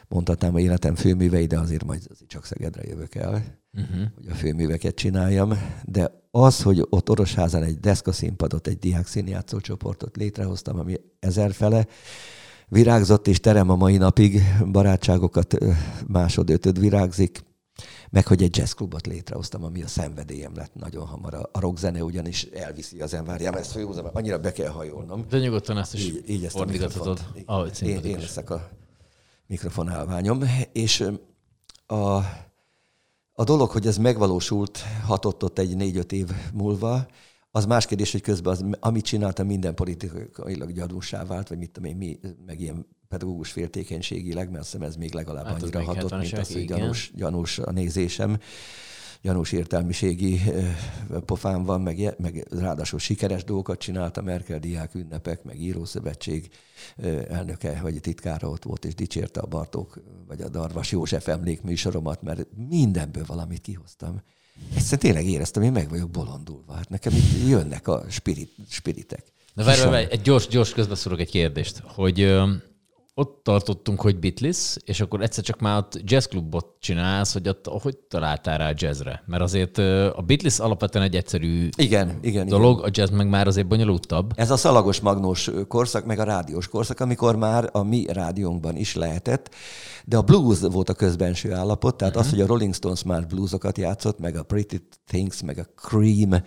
mondhatnám a életem főművei, azért majd csak Szegedre jövök el, uh-huh. hogy a főműveket csináljam. De az, hogy ott Orosházán egy deszkaszínpadot, egy diák színjátszó csoportot létrehoztam, ami ezerfele, virágzott, és terem a mai napig, barátságokat másod-ötöd virágzik, meg hogy egy jazzklubot létrehoztam, ami a szenvedélyem lett nagyon hamar. A rockzene ugyanis elviszi az várjám, ezt főhúzom, annyira be kell hajolnom. De nyugodtan ezt is így, így ezt fordíthatod. Én, én leszek a mikrofonálványom. És a, a dolog, hogy ez megvalósult, hatott ott egy négy-öt év múlva, az más kérdés, hogy közben az, amit csináltam, minden politikailag gyanúsá vált, vagy mit tudom én, mi, meg ilyen pedagógus féltékenységileg, mert azt hiszem ez még legalább hát annyira hatott, mint az, hogy gyanús, gyanús a nézésem gyanús értelmiségi pofám van, meg, meg ráadásul sikeres dolgokat csináltam, Merkel diák ünnepek, meg írószövetség elnöke, vagy titkára ott volt, és dicsérte a Bartók, vagy a Darvas József emlékműsoromat, mert mindenből valamit kihoztam. Egyszerűen tényleg éreztem, hogy meg vagyok bolondulva. Hát nekem itt jönnek a spirit, spiritek. Na várj, várj, egy gyors, gyors közbeszúrok egy kérdést, hogy ott tartottunk, hogy Beatles, és akkor egyszer csak már ott jazzklubot csinálsz, hogy ott hogy találtál rá a jazzre? Mert azért a Beatles alapvetően egy egyszerű igen, igen, dolog, igen. a jazz meg már azért bonyolultabb. Ez a szalagos magnós korszak, meg a rádiós korszak, amikor már a mi rádiónkban is lehetett, de a blues volt a közbenső állapot, tehát uh-huh. az, hogy a Rolling Stones már bluesokat játszott, meg a Pretty Things, meg a Cream,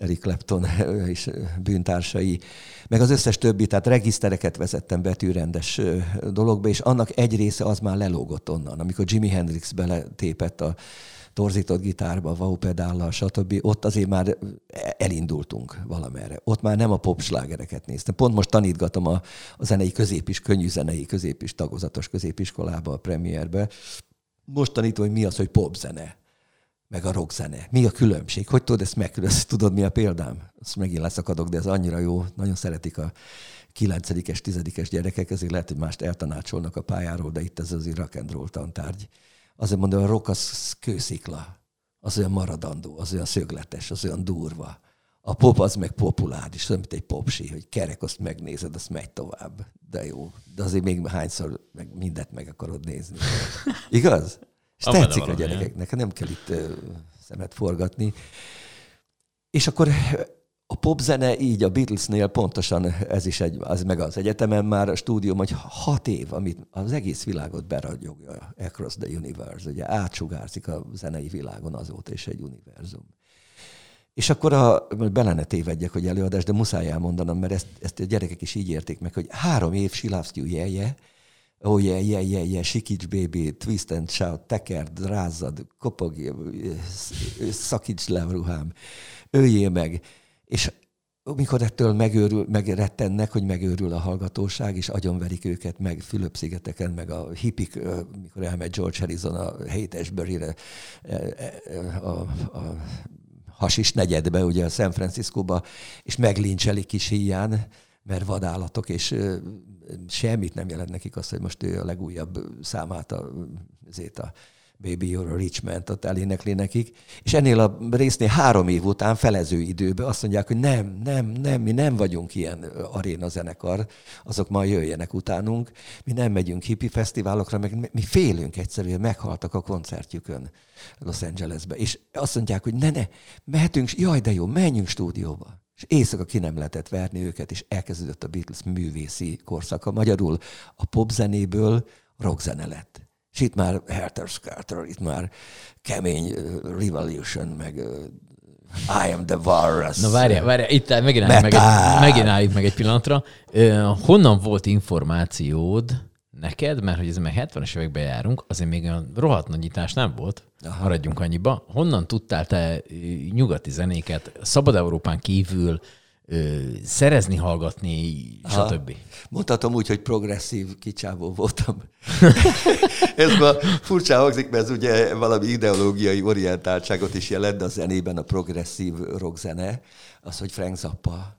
Eric Clapton és bűntársai, meg az összes többi, tehát regisztereket vezettem betűrendes dologba, és annak egy része az már lelógott onnan. Amikor Jimi Hendrix beletépett a torzított gitárba, wow pedállal, stb. Ott azért már elindultunk valamerre. Ott már nem a popslágereket néztem. Pont most tanítgatom a, a zenei középis, könnyű zenei középis, tagozatos középiskolába, a premierbe. Most tanítom, hogy mi az, hogy popzene meg a rockzene. Mi a különbség? Hogy tudod ezt megkülönböztetni? Tudod, mi a példám? Azt megint leszakadok, de ez annyira jó. Nagyon szeretik a kilencedikes, tizedikes gyerekek, ezért lehet, hogy mást eltanácsolnak a pályáról, de itt ez az rock and roll tantárgy. Azért mondom, a rock az kőszikla, az olyan maradandó, az olyan szögletes, az olyan durva. A pop az meg populáris, olyan, mint egy popsi, hogy kerek, azt megnézed, azt megy tovább. De jó. De azért még hányszor meg mindent meg akarod nézni. Igaz? És Abba tetszik a gyerekeknek, nem kell itt szemet forgatni. És akkor a popzene így a Beatlesnél pontosan ez is egy, az meg az egyetemen már a stúdium, hogy hat év, amit az egész világot beragyogja across the universe, ugye átsugárzik a zenei világon azóta is egy univerzum. És akkor a, bele ne tévedjek, hogy előadás, de muszáj elmondanom, mert ezt, ezt a gyerekek is így érték meg, hogy három év Silavsztyú jelje, oh yeah, yeah, yeah, yeah, sikíts baby, twist and shout, tekerd, rázzad, kopogj, szakíts le a ruhám, öljél meg. És mikor ettől megőrül, megrettennek, hogy megőrül a hallgatóság, és agyonverik őket meg Fülöp-szigeteken, meg a hippik, mikor elmegy George Harrison a Haight-Ashbury-re, a, a, hasis negyedbe, ugye a San Francisco-ba, és meglincselik kis híján, mert vadállatok, és semmit nem jelent nekik az, hogy most ő a legújabb számát, a, azért a Baby You're a Rich Man, ott elénekli nekik, és ennél a résznél három év után felező időben azt mondják, hogy nem, nem, nem, mi nem vagyunk ilyen aréna zenekar, azok majd jöjjenek utánunk, mi nem megyünk hippi fesztiválokra, meg mi félünk egyszerűen, meghaltak a koncertjükön Los Angelesbe, és azt mondják, hogy ne, ne, mehetünk, jaj, de jó, menjünk stúdióba. És éjszaka ki nem lehetett verni őket, és elkezdődött a Beatles művészi korszaka. Magyarul a popzenéből rockzene lett. És itt már Helter Skelter, itt már kemény uh, Revolution, meg uh, I am the virus. Na várjál, várjál, itt megint álljuk, meg egy, meg egy pillanatra. Uh, honnan volt információd neked, mert hogy ez meg 70-es években járunk, azért még olyan rohadt nagyítás nem volt, Aha. maradjunk annyiba. Honnan tudtál te nyugati zenéket Szabad Európán kívül szerezni, hallgatni, stb. Mondhatom úgy, hogy progresszív kicsávó voltam. ez ma furcsa hangzik, mert ez ugye valami ideológiai orientáltságot is jelent, de a zenében a progresszív rockzene, az, hogy Frank Zappa,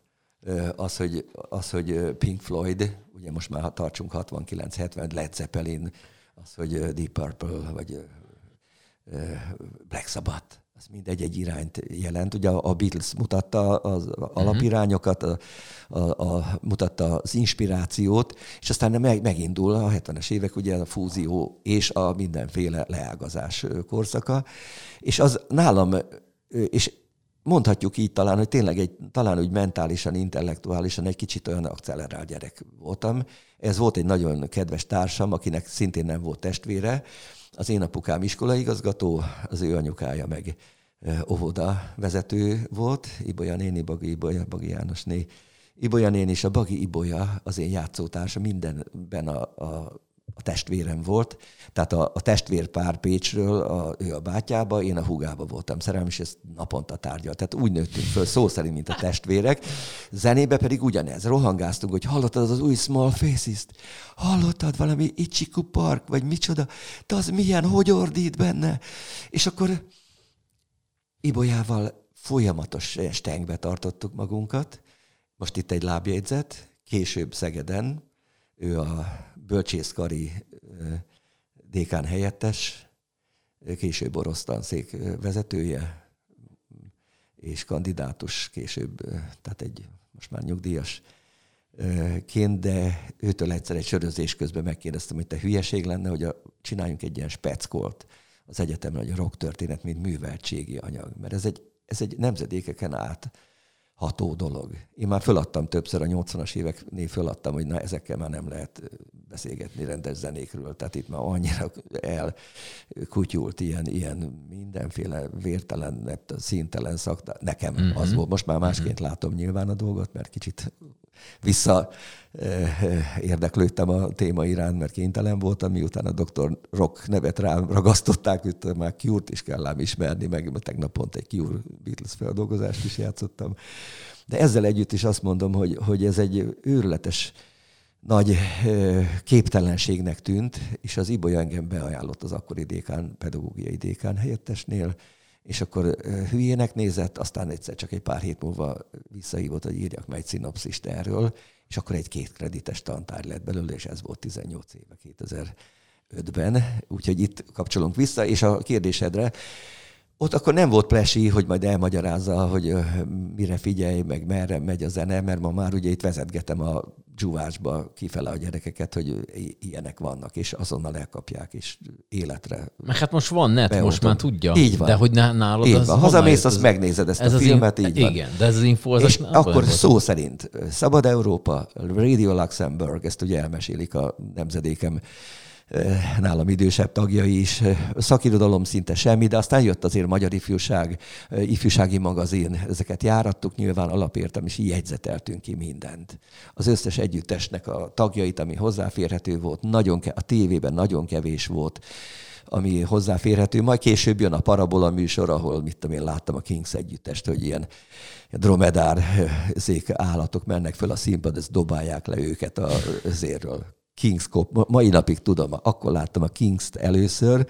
az, hogy, az, hogy Pink Floyd, ugye most már tartsunk 69-70, Led Zeppelin, az, hogy Deep Purple, vagy Black Sabbath, az mindegy egy irányt jelent. Ugye a Beatles mutatta az alapirányokat, a, a, a, mutatta az inspirációt, és aztán meg, megindul a 70-es évek ugye a fúzió és a mindenféle leágazás korszaka, és az nálam, és mondhatjuk így talán, hogy tényleg egy, talán úgy mentálisan, intellektuálisan egy kicsit olyan accelerált gyerek voltam. Ez volt egy nagyon kedves társam, akinek szintén nem volt testvére, az én apukám iskolaigazgató, az ő anyukája meg óvoda vezető volt, Ibolya néni, Bagi Ibolya, Bagi János né. Ibolya néni és a Bagi Ibolya az én játszótársa, mindenben a, a a testvérem volt, tehát a, a testvérpár Pécsről, a, ő a bátyába, én a húgába voltam szerelem, és ezt naponta tárgyal. Tehát úgy nőttünk föl, szó szerint, mint a testvérek. Zenébe pedig ugyanez. Rohangáztunk, hogy hallottad az, az új Small Faces-t? Hallottad valami Ichiku Park, vagy micsoda? De az milyen, hogy ordít benne? És akkor Ibolyával folyamatos stengbe tartottuk magunkat. Most itt egy lábjegyzet, később Szegeden, ő a bölcsészkari dékán helyettes, később orosztanszék vezetője, és kandidátus később, tehát egy most már nyugdíjas ként, de őtől egyszer egy sörözés közben megkérdeztem, hogy te hülyeség lenne, hogy a, csináljunk egy ilyen speckolt az egyetemen, hogy a rock történet, mint műveltségi anyag. Mert ez egy, ez egy nemzedékeken át ható dolog. Én már föladtam többször, a 80-as éveknél föladtam, hogy na ezekkel már nem lehet beszélgetni rendes zenékről. Tehát itt már annyira elkutyult ilyen, ilyen mindenféle vértelen, színtelen szak. Nekem mm-hmm. az volt. Most már másként mm-hmm. látom nyilván a dolgot, mert kicsit vissza érdeklődtem a téma iránt, mert kénytelen voltam, miután a Dr. Rock nevet rám ragasztották, hogy már Cure-t is kell ám ismerni, meg tegnap pont egy Cure Beatles feldolgozást is játszottam. De ezzel együtt is azt mondom, hogy, hogy ez egy őrületes nagy képtelenségnek tűnt, és az Ibolya engem beajánlott az akkori dékán, pedagógiai dékán helyettesnél, és akkor hülyének nézett, aztán egyszer csak egy pár hét múlva visszahívott, hogy írjak meg egy szinopszist erről, és akkor egy két kredites tantár lett belőle, és ez volt 18 éve, 2005-ben. Úgyhogy itt kapcsolunk vissza, és a kérdésedre, ott akkor nem volt plesi, hogy majd elmagyarázza, hogy mire figyelj, meg merre megy a zene, mert ma már ugye itt vezetgetem a dzsúvásba kifele a gyerekeket, hogy ilyenek vannak, és azonnal elkapják, és életre. Meg hát most van net, beoltom. most már tudja. Így van. De hogy nálad így az van. Hazamész, azt megnézed ezt ez a filmet, in... így van. Igen, de ez az info az És akkor szó szerint Szabad Európa, Radio Luxemburg, ezt ugye elmesélik a nemzedékem nálam idősebb tagjai is, szakirodalom szinte semmi, de aztán jött azért Magyar Ifjúság, ifjúsági magazin, ezeket járattuk, nyilván alapértem, és így jegyzeteltünk ki mindent. Az összes együttesnek a tagjait, ami hozzáférhető volt, nagyon ke- a tévében nagyon kevés volt, ami hozzáférhető. Majd később jön a Parabola műsor, ahol mit tudom én, láttam a Kings együttest, hogy ilyen dromedár szék állatok mennek föl a színpad, ezt dobálják le őket a zérről Kings Cop, mai napig tudom, akkor láttam a Kings-t először,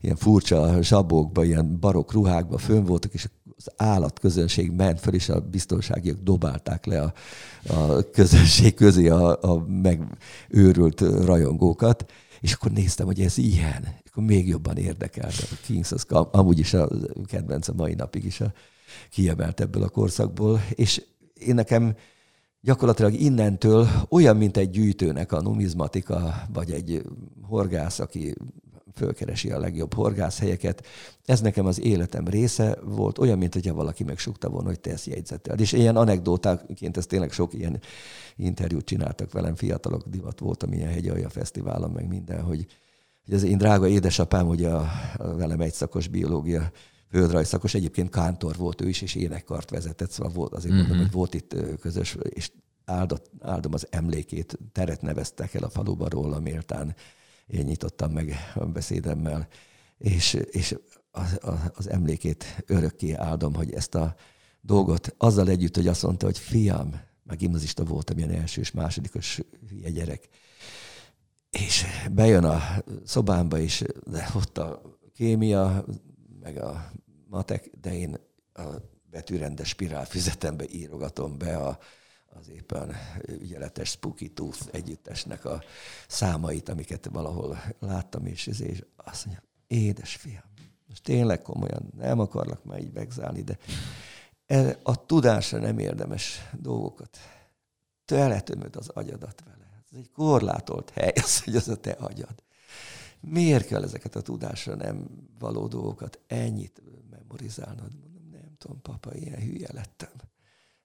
ilyen furcsa zsabókba, ilyen barok ruhákba fönn voltak, és az állatközönség ment föl, és a biztonságiak dobálták le a, a közönség közé a, a megőrült rajongókat, és akkor néztem, hogy ez ilyen, akkor még jobban érdekelt. A Kings az amúgy is a kedvenc a mai napig is a kiemelt ebből a korszakból, és én nekem gyakorlatilag innentől olyan, mint egy gyűjtőnek a numizmatika, vagy egy horgász, aki fölkeresi a legjobb horgászhelyeket. Ez nekem az életem része volt, olyan, mint hogyha valaki megsukta volna, hogy te ezt jegyzetel. És ilyen anekdótáként, ez tényleg sok ilyen interjút csináltak velem, fiatalok divat voltam ilyen hegyalja fesztiválon, meg minden, hogy, hogy az én drága édesapám, ugye a, a velem egy szakos biológia földrajzszakos, egyébként kántor volt ő is, és énekkart vezetett, szóval volt, azért mm-hmm. mondom, hogy volt itt közös, és áldott, áldom az emlékét, teret neveztek el a faluban róla, méltán én nyitottam meg a beszédemmel, és, és az, az emlékét örökké áldom, hogy ezt a dolgot azzal együtt, hogy azt mondta, hogy fiam, meg gimnazista voltam, ilyen elsős, másodikos hülye gyerek, és bejön a szobámba, és de ott a kémia, meg a matek, de én a betűrendes spirálfüzetembe írogatom be a, az éppen ügyeletes Spooky Tooth együttesnek a számait, amiket valahol láttam, és, és azt mondja, édes fiam, most tényleg komolyan, nem akarlak már így begzálni, de a tudásra nem érdemes dolgokat. Teletömöd az agyadat vele. Ez egy korlátolt hely, az, hogy az a te agyad. Miért kell ezeket a tudásra nem való dolgokat ennyit memorizálnod? Mondom, nem tudom, papa, ilyen hülye lettem.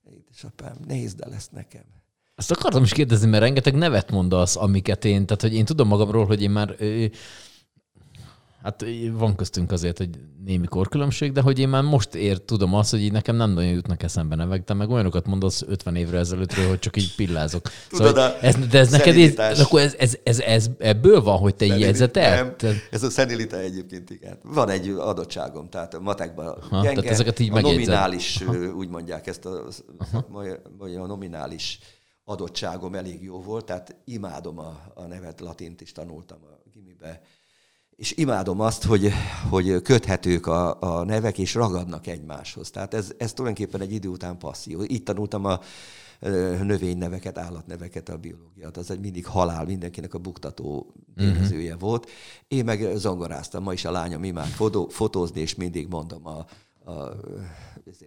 Édesapám, nézd el ezt nekem. Azt akartam is kérdezni, mert rengeteg nevet mondasz, amiket én, tehát hogy én tudom magamról, hogy én már Hát van köztünk azért, hogy némi korkülönbség, de hogy én már most ér tudom azt, hogy így nekem nem nagyon jutnak eszembe nevek, de meg olyanokat mondasz 50 évre ezelőttről, hogy csak így pillázok. Tudod, szóval, ez, de ez neked így, akkor ez, ez, ez, ez, ebből van, hogy te így jegyzetel? Ez a szenilita egyébként, igen. Van egy adottságom, tehát a matekban ha, gyenge, tehát ezeket így a nominális, Aha. úgy mondják ezt a, a, a nominális adottságom elég jó volt, tehát imádom a, a nevet, latint is tanultam a gimibe, és imádom azt, hogy, hogy köthetők a, a nevek, és ragadnak egymáshoz. Tehát ez, ez tulajdonképpen egy idő után passzió. Így tanultam a növényneveket, állatneveket, a biológiát. Az egy mindig halál, mindenkinek a buktató tényezője uh-huh. volt. Én meg zongoráztam, ma is a lányom imád fotó, fotózni, és mindig mondom a, a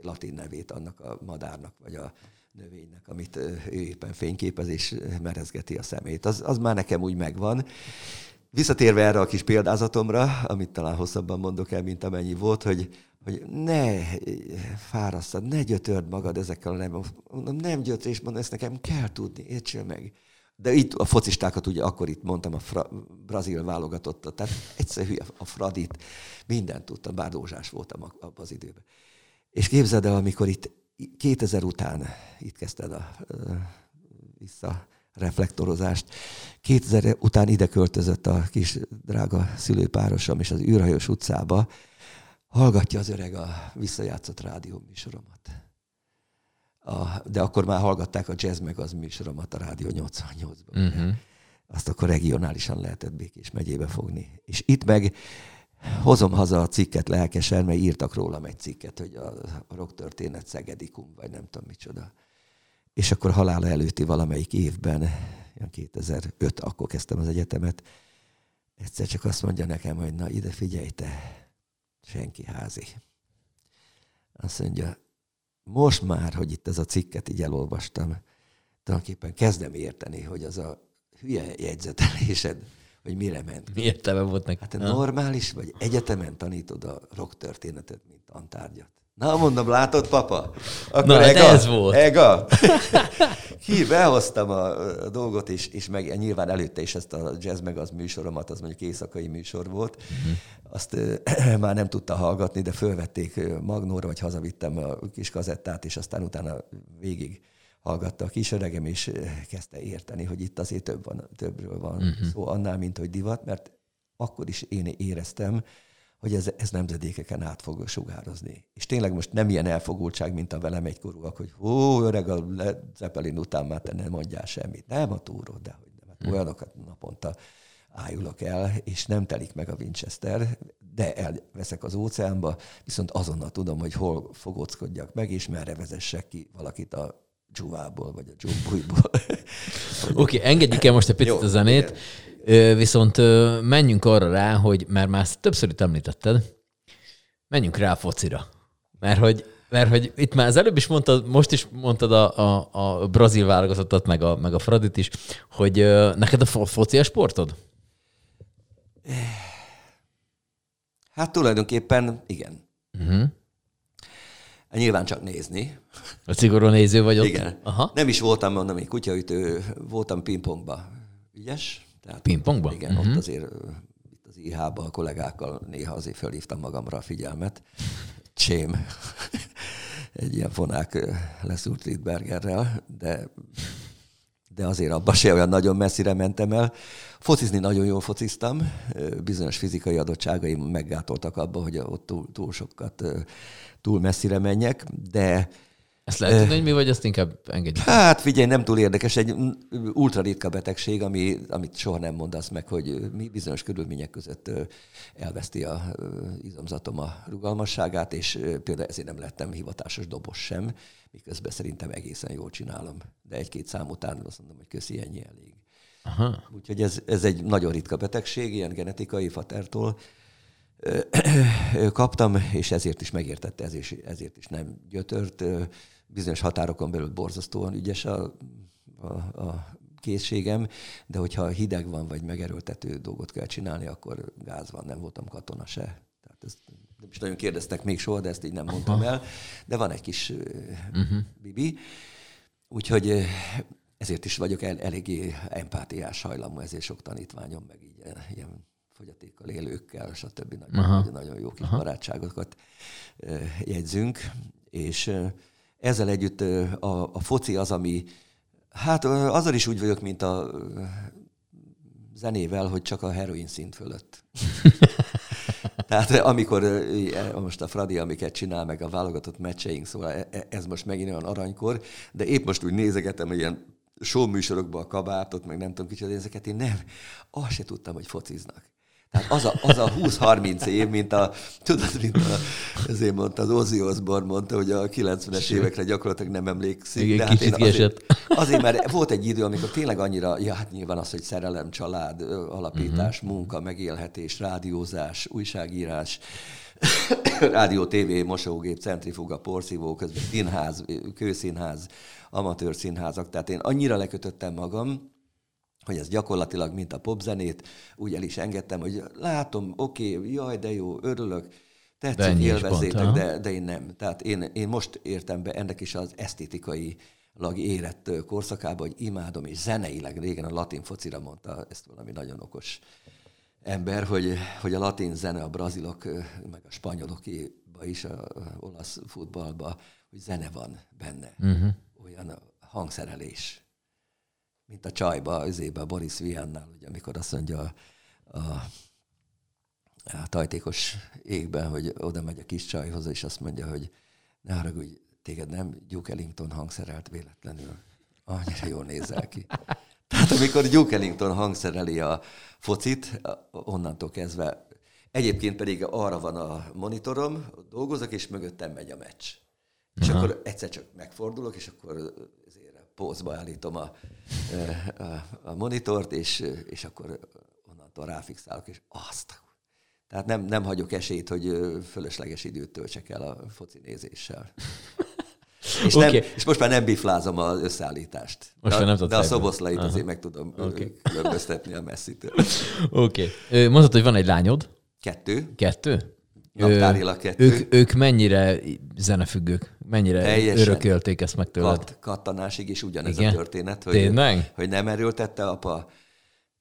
latin nevét annak a madárnak, vagy a növénynek, amit ő éppen fényképez, és merezgeti a szemét. Az, az már nekem úgy megvan. Visszatérve erre a kis példázatomra, amit talán hosszabban mondok el, mint amennyi volt, hogy, hogy ne fárasztad, ne gyötörd magad ezekkel a nem. Mondom, nem gyötr, és mondom, ezt nekem kell tudni, értsél meg. De itt a focistákat ugye akkor itt mondtam, a fra, brazil válogatottat, tehát egyszer hülye a Fradit, mindent tudtam, bár dózsás voltam abban az időben. És képzeld el, amikor itt 2000 után itt kezdted a vissza reflektorozást. 2000 után ide költözött a kis drága szülőpárosom, és az űrhajós utcába hallgatja az öreg a visszajátszott rádió műsoromat. A, de akkor már hallgatták a jazz meg az műsoromat a Rádió 88-ban. Uh-huh. Azt akkor regionálisan lehetett Békés megyébe fogni. És itt meg hozom haza a cikket lelkesen, mert írtak rólam egy cikket, hogy a, a rock történet Szegedikum, vagy nem tudom micsoda és akkor halála előtti valamelyik évben, 2005, akkor kezdtem az egyetemet, egyszer csak azt mondja nekem, hogy na ide figyelj te, senki házi. Azt mondja, most már, hogy itt ez a cikket így elolvastam, tulajdonképpen kezdem érteni, hogy az a hülye jegyzetelésed, hogy mire ment. Mi értelme volt neki? Hát normális, vagy egyetemen tanítod a rock történetet, mint tantárgyat. Na, mondom, látod, papa? Akkor Na, ega, ez volt. Ega. Ki, behoztam a, a dolgot, és, és meg nyilván előtte is ezt a jazz meg az műsoromat, az mondjuk éjszakai műsor volt. Uh-huh. Azt uh, már nem tudta hallgatni, de fölvették Magnóra, vagy hazavittem a kis kazettát, és aztán utána végig hallgatta a kis öregem, és kezdte érteni, hogy itt azért több van, többről van uh-huh. szó annál, mint hogy divat, mert akkor is én éreztem, hogy ez, ez nemzedékeken át fog sugározni. És tényleg most nem ilyen elfogultság, mint a velem egykorúak, hogy hú, öreg a Zeppelin után már te nem mondjál semmit. Nem a túró, de hogy nem. Hát olyanokat naponta ájulok el, és nem telik meg a Winchester, de elveszek az óceánba, viszont azonnal tudom, hogy hol fogóckodjak meg, és merre vezessek ki valakit a dzsuvából, vagy a dzsumbújból. Oké, okay, engedjük el most egy picit Jó, a zenét. Igen. Viszont menjünk arra rá, hogy már már többször itt említetted, menjünk rá a focira. Mert hogy, mert hogy itt már az előbb is mondtad, most is mondtad a, a, a brazil válogatottat, meg a, meg a Fradit is, hogy neked a foci a sportod? Hát tulajdonképpen igen. Uh-huh. Nyilván csak nézni. A szigorú néző vagy ott? Igen. Aha. Nem is voltam, mondom, egy kutyaütő, voltam pingpongba. Ügyes? Tehát, Pingpongban? Igen, uh-huh. ott azért itt az IH-ban a kollégákkal néha azért felhívtam magamra a figyelmet. Csém. Egy ilyen fonák leszúrt Rittbergerrel, de de azért abban se olyan nagyon messzire mentem el. Focizni nagyon jól fociztam, bizonyos fizikai adottságaim meggátoltak abba, hogy ott túl, túl sokat, túl messzire menjek, de ezt lehet tudni, hogy mi vagy, azt inkább engedjük. Hát figyelj, nem túl érdekes. Egy ultra ritka betegség, ami, amit soha nem mondasz meg, hogy mi bizonyos körülmények között elveszti a izomzatom a rugalmasságát, és például ezért nem lettem hivatásos dobos sem, miközben szerintem egészen jól csinálom. De egy-két szám után azt mondom, hogy köszi, ennyi elég. Aha. Úgyhogy ez, ez egy nagyon ritka betegség, ilyen genetikai fatertól kaptam, és ezért is megértette, ezért, ezért is nem gyötört. Bizonyos határokon belül borzasztóan ügyes a, a, a készségem, de hogyha hideg van, vagy megerőltető dolgot kell csinálni, akkor gáz van, nem voltam katona se. Tehát ezt nem is nagyon kérdeztek még soha, de ezt így nem mondtam el. De van egy kis uh-huh. bibi. Úgyhogy ezért is vagyok el, eléggé empátiás hajlamú, ezért sok tanítványom, meg így ilyen fogyatékkal élőkkel, stb. Nagyon, nagyon jó kis Aha. barátságokat jegyzünk. És ezzel együtt a, a foci az, ami Hát azzal is úgy vagyok, mint a zenével, hogy csak a heroin szint fölött. Tehát amikor most a Fradi, amiket csinál, meg a válogatott meccseink, szóval ez most megint olyan aranykor, de épp most úgy nézegetem ilyen show műsorokba a kabátot, meg nem tudom kicsit, ezeket én nem, azt se tudtam, hogy fociznak. Tehát az a, az a 20-30 év, mint a, tudod, mint a, ezért mondta, az Ozzy Osbourne mondta, hogy a 90-es évekre gyakorlatilag nem emlékszik. Igen, de hát kicsit azért, azért, mert volt egy idő, amikor tényleg annyira, ja, hát nyilván az, hogy szerelem, család, alapítás, uh-huh. munka, megélhetés, rádiózás, újságírás, rádió, tévé, mosógép, centrifuga, porszívó, közben színház, kőszínház, amatőr színházak. Tehát én annyira lekötöttem magam, hogy ez gyakorlatilag, mint a popzenét, úgy el is engedtem, hogy látom, oké, okay, jaj, de jó, örülök, tetszik, élvezétek, de, de én nem. Tehát én, én most értem be ennek is az esztétikai érett korszakába, hogy imádom, és zeneileg régen a latin focira mondta ezt valami nagyon okos ember, hogy, hogy a latin zene a brazilok, meg a spanyolokéba is, a olasz futballba, hogy zene van benne. Uh-huh. Olyan hangszerelés mint a csajba, azébe a Boris Viannál, ugye, amikor azt mondja a, a, a tajtékos égben, hogy oda megy a kis csajhoz, és azt mondja, hogy ne haragudj, téged nem Duke Ellington hangszerelt véletlenül. Annyira jól nézel ki. Tehát amikor Duke Ellington hangszereli a focit, onnantól kezdve Egyébként pedig arra van a monitorom, dolgozok, és mögöttem megy a meccs. És Aha. akkor egyszer csak megfordulok, és akkor pózba állítom a, a, a monitort, és, és akkor onnantól ráfixálok, és azt. Tehát nem, nem hagyok esélyt, hogy fölösleges időt töltsek el a foci nézéssel. És, okay. nem, és most már nem biflázom az összeállítást. Most de, nem de a szoboszlait Aha. azért meg tudom okay. különböztetni a messzitől. Oké. Okay. Mondtad, hogy van egy lányod? Kettő. Kettő? Naptárilag kettő. Ők, ők mennyire zenefüggők? Mennyire Teljesen örökölték ezt meg tőled? Kat, kattanásig is ugyanez Igen? a történet, hogy, Tényleg? hogy nem erőltette apa.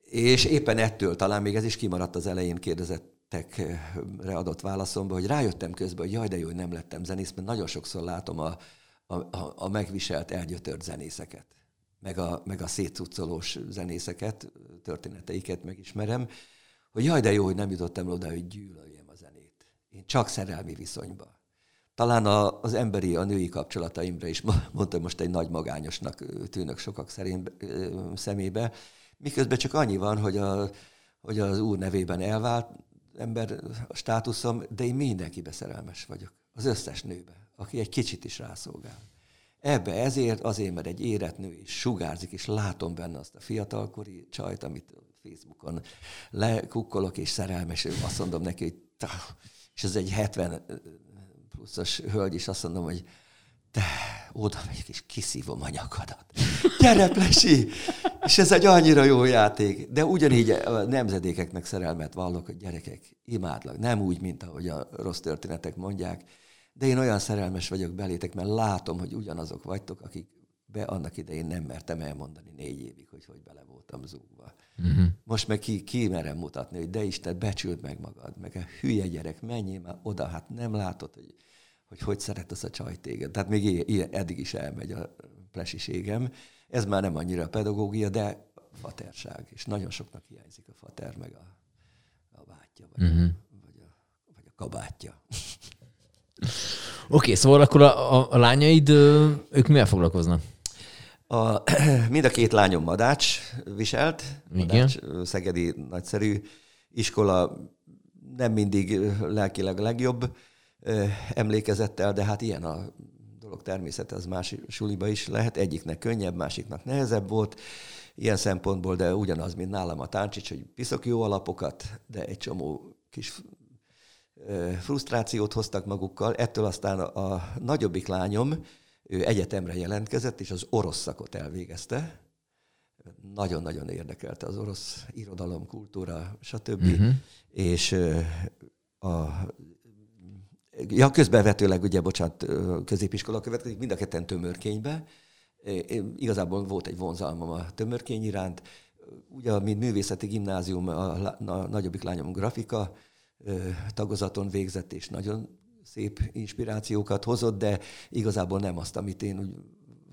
És éppen ettől talán még ez is kimaradt az elején kérdezettekre adott válaszomba, hogy rájöttem közben, hogy jaj, de jó, hogy nem lettem zenész, mert nagyon sokszor látom a, a, a, a megviselt, elgyötört zenészeket, meg a, meg a szétcuccolós zenészeket, történeteiket megismerem, hogy jaj, de jó, hogy nem jutottam oda, hogy zenét. Én csak szerelmi viszonyba talán a, az emberi, a női kapcsolataimra is mondtam most egy nagy magányosnak tűnök sokak szerint szemébe, miközben csak annyi van, hogy, a, hogy az úr nevében elvált ember a státuszom, de én mindenkibe szerelmes vagyok. Az összes nőbe, aki egy kicsit is rászolgál. Ebbe ezért, azért, mert egy érett nő is sugárzik, és látom benne azt a fiatalkori csajt, amit Facebookon lekukkolok, és szerelmes, azt mondom neki, hogy és ez egy 70 pluszos hölgy, és azt mondom, hogy te oda megyek, és kiszívom a nyakadat. Gyere! És ez egy annyira jó játék. De ugyanígy a nemzedékeknek szerelmet vallok, hogy gyerekek, imádlak. Nem úgy, mint ahogy a rossz történetek mondják, de én olyan szerelmes vagyok belétek, mert látom, hogy ugyanazok vagytok, akik be annak idején nem mertem elmondani négy évig, hogy hogy bele voltam zúgva. Uh-huh. Most meg ki, ki merem mutatni, hogy de Isten, becsüld meg magad, meg a hülye gyerek, menjél már oda, hát nem látod, hogy hogy hogy szeret az a csaj téged. Tehát még ilyen, eddig is elmegy a plesiségem. Ez már nem annyira a pedagógia, de faterság. És nagyon soknak hiányzik a fater, meg a, a bátyja, vagy, uh-huh. a, vagy, a, vagy a kabátja. Oké, okay, szóval akkor a, a, a lányaid, ők mivel foglalkoznak? A, mind a két lányom madács viselt. Madács, Igen. Szegedi nagyszerű iskola, nem mindig lelkileg a legjobb emlékezettel, de hát ilyen a dolog természete, az más suliba is lehet. Egyiknek könnyebb, másiknak nehezebb volt ilyen szempontból, de ugyanaz, mint nálam a táncsics, hogy piszok jó alapokat, de egy csomó kis frusztrációt hoztak magukkal, ettől aztán a, a nagyobbik lányom ő egyetemre jelentkezett, és az orosz szakot elvégezte. Nagyon-nagyon érdekelte az orosz irodalom, kultúra, stb. Uh-huh. És a Ja, közbevetőleg, ugye, bocsánat, középiskola következik, mind a ketten tömörkénybe. Igazából volt egy vonzalmam a tömörkény iránt. Ugye, mint művészeti gimnázium, a, a nagyobbik lányom grafika tagozaton végzett, és nagyon szép inspirációkat hozott, de igazából nem azt, amit én úgy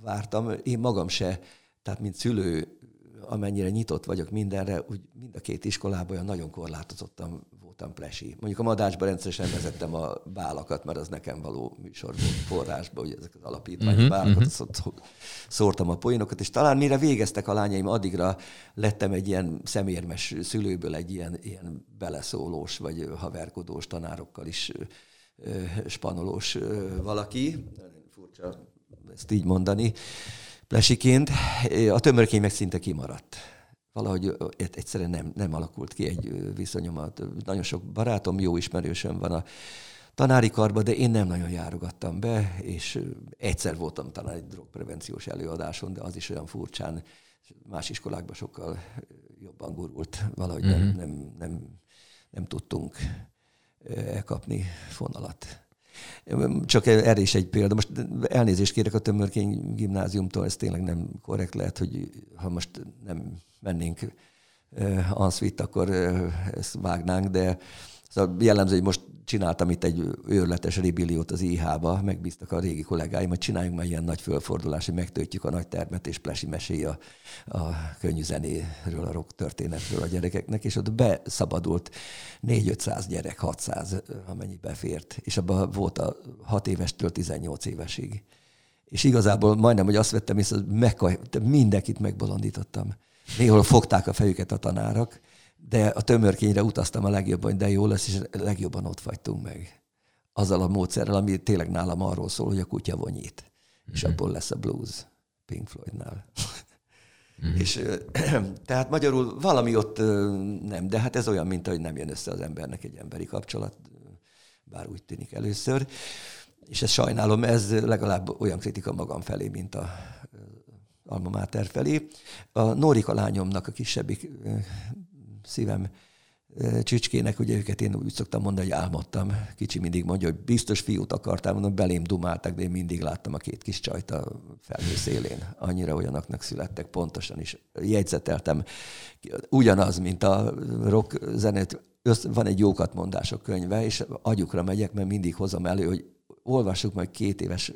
vártam. Én magam se, tehát mint szülő, amennyire nyitott vagyok mindenre, úgy mind a két iskolában olyan nagyon korlátozottan voltam plesi. Mondjuk a madácsban rendszeresen vezettem a bálakat, mert az nekem való műsor volt forrásban, hogy ezek az alapítványi uh-huh, bálakat, uh-huh. szórtam a poénokat, és talán mire végeztek a lányaim, addigra lettem egy ilyen szemérmes szülőből egy ilyen, ilyen beleszólós, vagy haverkodós tanárokkal is spanolós valaki. Furcsa ezt így mondani plesiként. A tömörkény meg szinte kimaradt valahogy egyszerűen nem, nem alakult ki egy viszonyomat. Nagyon sok barátom, jó ismerősöm van a tanári karba, de én nem nagyon járogattam be, és egyszer voltam talán egy drogprevenciós előadáson, de az is olyan furcsán, más iskolákban sokkal jobban gurult. Valahogy mm-hmm. nem, mhm. nem, nem, nem tudtunk elkapni fonalat. Csak erre is egy példa. Most elnézést kérek a Tömörkény gimnáziumtól, ez tényleg nem korrekt lehet, hogy ha most nem mennénk uh, Ansvit, akkor uh, ezt vágnánk, de szóval jellemző, hogy most csináltam itt egy őrletes ribilliót az IH-ba, megbíztak a régi kollégáim, hogy csináljunk már ilyen nagy fölfordulás, hogy megtöltjük a nagy termet, és Plesi mesély a, a könnyű zenéről, a rock történetről a gyerekeknek, és ott beszabadult 4-500 gyerek, 600, amennyi befért, és abban volt a 6 évestől 18 évesig. És igazából majdnem, hogy azt vettem észre, hogy mindenkit megbolondítottam. Néhol fogták a fejüket a tanárak, de a tömörkényre utaztam a legjobban, de jó lesz, és legjobban ott fagytunk meg. Azzal a módszerrel, ami tényleg nálam arról szól, hogy a kutya vonyít, mm-hmm. és mhm. abból lesz a blues Pink Floydnál. Mm-hmm. és tehát magyarul valami ott nem, de hát ez olyan, mint hogy nem jön össze az embernek egy emberi kapcsolat, bár úgy tűnik először. És ezt sajnálom, ez legalább olyan kritika magam felé, mint a Alma Mater felé. A Nórika lányomnak, a kisebbik szívem csücskének, ugye őket én úgy szoktam mondani, hogy álmodtam. Kicsi mindig mondja, hogy biztos fiút akartál, mondom, belém dumáltak, de én mindig láttam a két kis csajt a felhő szélén. Annyira olyanoknak születtek, pontosan is jegyzeteltem. Ugyanaz, mint a rock zenét, van egy jókat mondások könyve, és agyukra megyek, mert mindig hozom elő, hogy olvassuk meg két éves,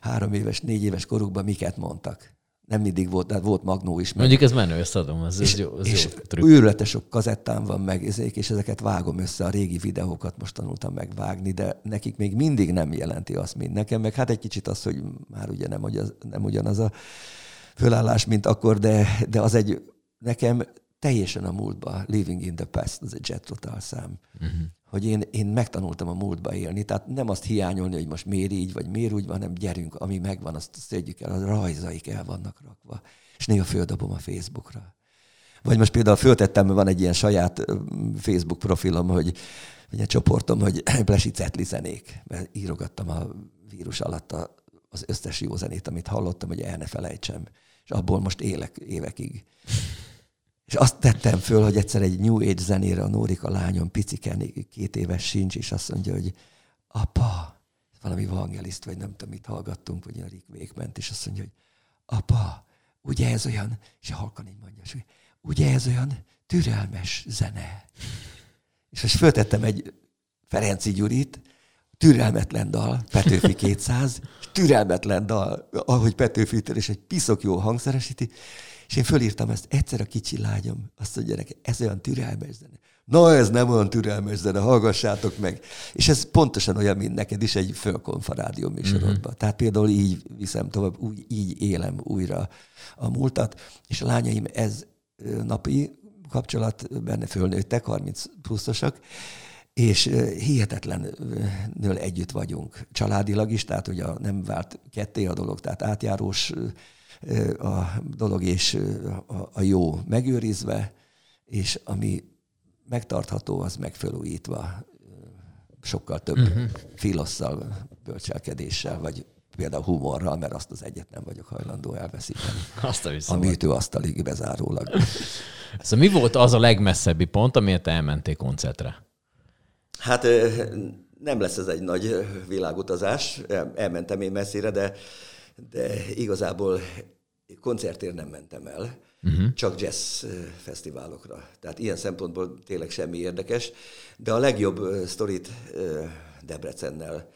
három éves, négy éves korukban miket mondtak nem mindig volt, de volt magnó is. Meg. Mondjuk ez menő, ezt adom, ez, és, jó, ez és jó őrületes sok kazettám van meg, és ezeket vágom össze, a régi videókat most tanultam megvágni, de nekik még mindig nem jelenti azt, mint nekem, meg hát egy kicsit az, hogy már ugye nem, ugyanaz, nem ugyanaz a fölállás, mint akkor, de, de az egy, nekem teljesen a múltba, Living in the Past, az egy Jet Total szám. Uh-huh hogy én, én megtanultam a múltba élni. Tehát nem azt hiányolni, hogy most miért így, vagy miért úgy van, hanem gyerünk, ami megvan, azt szedjük el, a rajzaik el vannak rakva. És néha földobom a Facebookra. Vagy most például föltettem, van egy ilyen saját Facebook profilom, hogy, vagy egy csoportom, hogy Blesi Cetli zenék, mert írogattam a vírus alatt a, az összes jó zenét, amit hallottam, hogy el ne felejtsem. És abból most élek évekig. És azt tettem föl, hogy egyszer egy New Age zenére a Nórika lányom, piciken, két éves sincs, és azt mondja, hogy apa, valami evangeliszt, vagy nem tudom, mit hallgattunk, vagy a Rick ment, és azt mondja, hogy apa, ugye ez olyan, és halkan így mondja, hogy ugye ez olyan türelmes zene. És most föltettem egy Ferenci Gyurit, türelmetlen dal, Petőfi 200, és türelmetlen dal, ahogy Petőfi és egy piszok jó hangszeresíti, és én fölírtam ezt egyszer a kicsi lányom, azt mondja neki, ez olyan türelmes zene. Na, ez nem olyan türelmes zene, hallgassátok meg. És ez pontosan olyan, mint neked is egy fölkonfa rádió műsorodban. Uh-huh. Tehát például így viszem tovább, úgy, így élem újra a múltat, és a lányaim ez napi kapcsolat, benne fölnőttek, 30 pluszosak, és hihetetlenül együtt vagyunk családilag is, tehát ugye nem vált ketté a dolog, tehát átjárós a dolog és a, jó megőrizve, és ami megtartható, az megfelújítva. sokkal több uh-huh. filosszal, bölcselkedéssel, vagy például humorral, mert azt az egyet nem vagyok hajlandó elveszíteni. Azt a A műtőasztalig bezárólag. Szóval mi volt az a legmesszebbi pont, amiért elmentél koncertre? Hát nem lesz ez egy nagy világutazás, elmentem én messzire, de, de igazából koncertért nem mentem el, uh-huh. csak jazz fesztiválokra. Tehát ilyen szempontból tényleg semmi érdekes, de a legjobb sztorit Debrecennel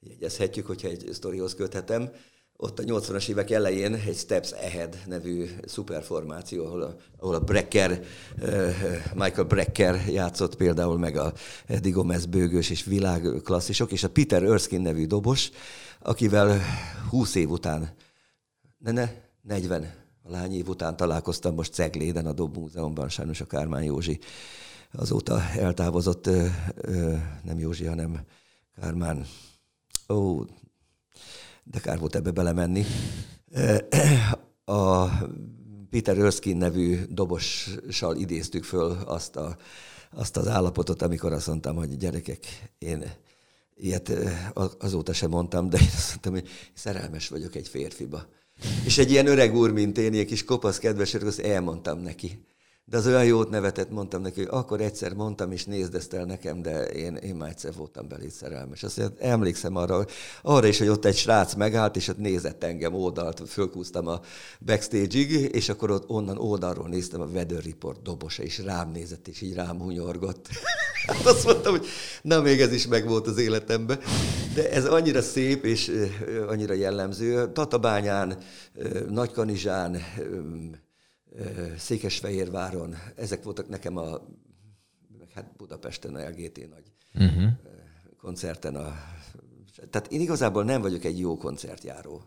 jegyezhetjük, hogyha egy sztorihoz köthetem. Ott a 80-as évek elején egy Steps Ahead nevű szuperformáció, ahol a, ahol a Brecker, Michael Brecker játszott például, meg a Eddie Gomez bőgős és világklasszisok, és a Peter Erskine nevű dobos, akivel 20 év után, ne, ne, 40 lány év után találkoztam most Cegléden, a Dob Múzeumban, sajnos a Kármán Józsi azóta eltávozott, nem Józsi, hanem Kármán Ó, de kár volt ebbe belemenni. A Peter Erskine nevű dobossal idéztük föl azt, a, azt az állapotot, amikor azt mondtam, hogy gyerekek, én ilyet azóta sem mondtam, de én azt mondtam, hogy szerelmes vagyok egy férfiba. És egy ilyen öreg úr, mint én, ilyen kis kopasz kedves, azt elmondtam neki de az olyan jót nevetett, mondtam neki, hogy akkor egyszer mondtam, és nézd ezt el nekem, de én, én már egyszer voltam belé szerelmes. Azt mondja, emlékszem arra, arra is, hogy ott egy srác megállt, és ott nézett engem oldalt, fölkúztam a backstage-ig, és akkor ott onnan oldalról néztem a Weather Report dobosa, és rám nézett, és így rám hunyorgott. Hát azt mondtam, hogy na még ez is megvolt az életemben. De ez annyira szép, és annyira jellemző. Tatabányán, Nagykanizsán, Székesfehérváron, ezek voltak nekem a, hát Budapesten a LGT nagy uh-huh. koncerten. A, tehát én igazából nem vagyok egy jó koncertjáró.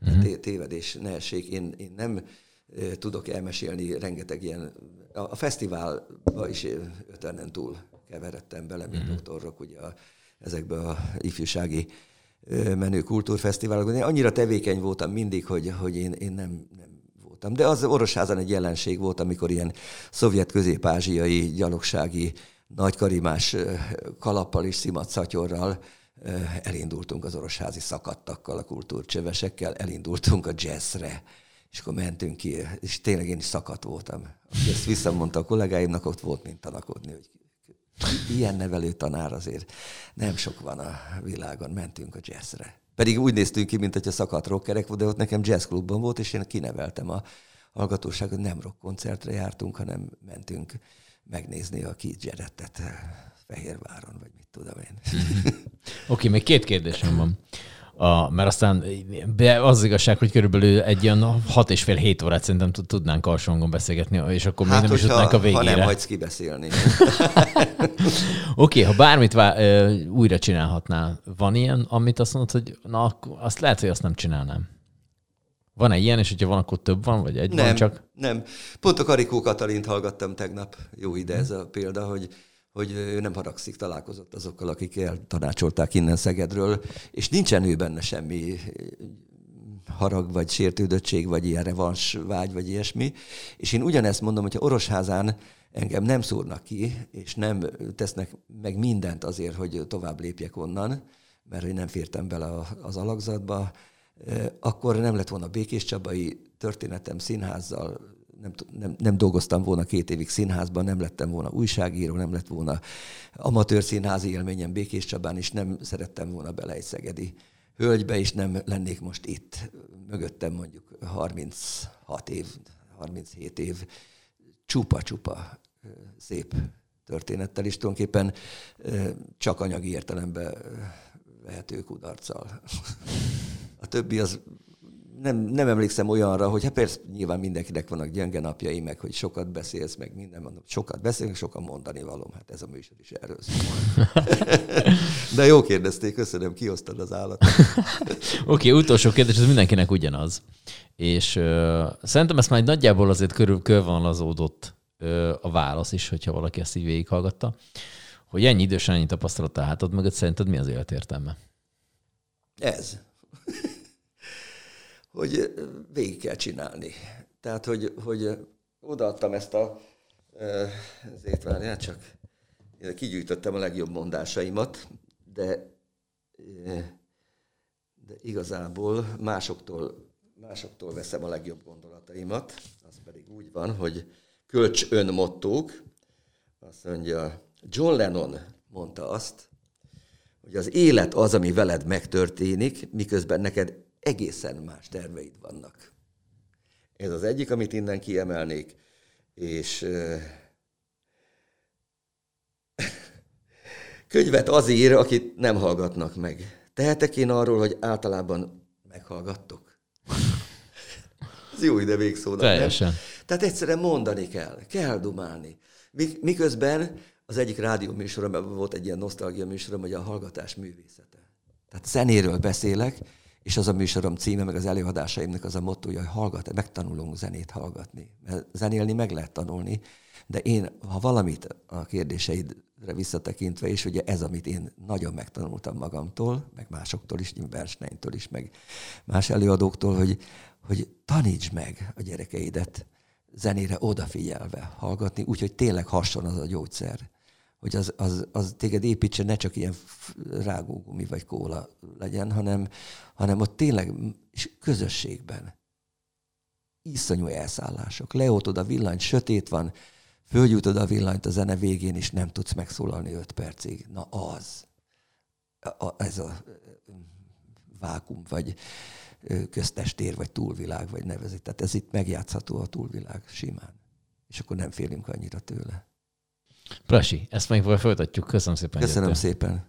Uh-huh. Tévedés, ne essék. Én, én nem tudok elmesélni rengeteg ilyen, a, a fesztiválba is ötvennen túl keveredtem bele, mint uh-huh. doktorok, ugye a, ezekbe a ifjúsági menő kultúrfesztiválokban. Én annyira tevékeny voltam mindig, hogy, hogy én, én nem, nem voltam. De az Orosházan egy jelenség volt, amikor ilyen szovjet közép-ázsiai gyalogsági nagykarimás kalappal és szatyorral elindultunk az orosházi szakadtakkal, a kultúrcsövesekkel, elindultunk a jazzre, és akkor mentünk ki, és tényleg én is szakadt voltam. Aki ezt visszamondta a kollégáimnak, ott volt mint tanakodni, hogy ilyen nevelő tanár azért nem sok van a világon, mentünk a jazzre. Pedig úgy néztünk ki, mint hogyha szakadt rockerek volt, de ott nekem jazzklubban volt, és én kineveltem a hallgatóságot, nem rock koncertre jártunk, hanem mentünk megnézni a Keith Jarrettet eh, Fehérváron, vagy mit tudom én. Oké, okay, még két kérdésem van. A, mert aztán de az, az igazság, hogy körülbelül egy ilyen hat és fél hét órát szerintem tudnánk alsóhangon beszélgetni, és akkor hát, még nem is jutnánk a végére. Ha nem hagysz kibeszélni. Oké, okay, ha bármit vá- újra csinálhatnál, van ilyen, amit azt mondod, hogy na, azt lehet, hogy azt nem csinálnám. Van-e ilyen, és hogyha van, akkor több van, vagy egy nem, van csak? Nem, Pont a Karikó Katalint hallgattam tegnap. Jó ide ez a példa, hogy hogy ő nem haragszik, találkozott azokkal, akik eltanácsolták innen Szegedről, és nincsen ő benne semmi harag, vagy sértődöttség, vagy ilyen revans vágy, vagy ilyesmi. És én ugyanezt mondom, hogyha Orosházán engem nem szúrnak ki, és nem tesznek meg mindent azért, hogy tovább lépjek onnan, mert hogy nem fértem bele az alakzatba, akkor nem lett volna Békés Csabai történetem színházzal, nem, nem, nem dolgoztam volna két évig színházban, nem lettem volna újságíró, nem lett volna amatőr színházi élményem Békés Csabán, és nem szerettem volna bele egy szegedi hölgybe, és nem lennék most itt mögöttem mondjuk 36 év, 37 év csupa-csupa szép történettel, és tulajdonképpen csak anyagi értelemben vehető kudarccal. A többi az nem, nem emlékszem olyanra, hogy hát persze nyilván mindenkinek vannak gyenge napjai, meg hogy sokat beszélsz, meg minden, mondom, sokat beszélünk, sokan mondani valóm. Hát ez a műsor is erről szól. De jó kérdezték, köszönöm, kiosztad az állat. Oké, okay, utolsó kérdés, ez mindenkinek ugyanaz. És uh, szerintem ezt már nagyjából azért körül körvonalazódott uh, a válasz is, hogyha valaki ezt így végighallgatta, hogy ennyi idősen ennyi tapasztalat a hátad mögött, szerinted mi az életértelme? Ez hogy végig kell csinálni. Tehát, hogy, hogy odaadtam ezt a az étvágyát, csak kigyűjtöttem a legjobb mondásaimat, de, de igazából másoktól, másoktól veszem a legjobb gondolataimat. Az pedig úgy van, hogy kölcs önmottók. Azt mondja, John Lennon mondta azt, hogy az élet az, ami veled megtörténik, miközben neked egészen más terveid vannak. Ez az egyik, amit innen kiemelnék, és könyvet az ír, akit nem hallgatnak meg. Tehetek én arról, hogy általában meghallgattok? Ez jó ide végszónak, Teljesen. Nem? Tehát egyszerűen mondani kell, kell dumálni. Miközben az egyik rádió műsorom, volt egy ilyen nosztalgia műsorom, hogy a hallgatás művészete. Tehát zenéről beszélek, és az a műsorom címe, meg az előadásaimnak az a mottoja, hogy hallgat, megtanulunk zenét hallgatni. Mert zenélni meg lehet tanulni, de én, ha valamit a kérdéseidre visszatekintve, és ugye ez, amit én nagyon megtanultam magamtól, meg másoktól is, Bernsteintől is, meg más előadóktól, hogy, hogy taníts meg a gyerekeidet zenére odafigyelve hallgatni, úgyhogy tényleg hasson az a gyógyszer hogy az, az, az téged építse, ne csak ilyen rágógumi vagy kóla legyen, hanem, hanem ott tényleg és közösségben. Iszonyú elszállások. Leoltod a villanyt, sötét van, fölgyújtod a villanyt a zene végén, és nem tudsz megszólalni öt percig. Na az. A, ez a vákum, vagy köztestér, vagy túlvilág, vagy nevezik. Tehát ez itt megjátszható a túlvilág simán. És akkor nem félünk annyira tőle. Prasi, ezt meg folytatjuk. Köszönöm szépen. Köszönöm jöttél. szépen.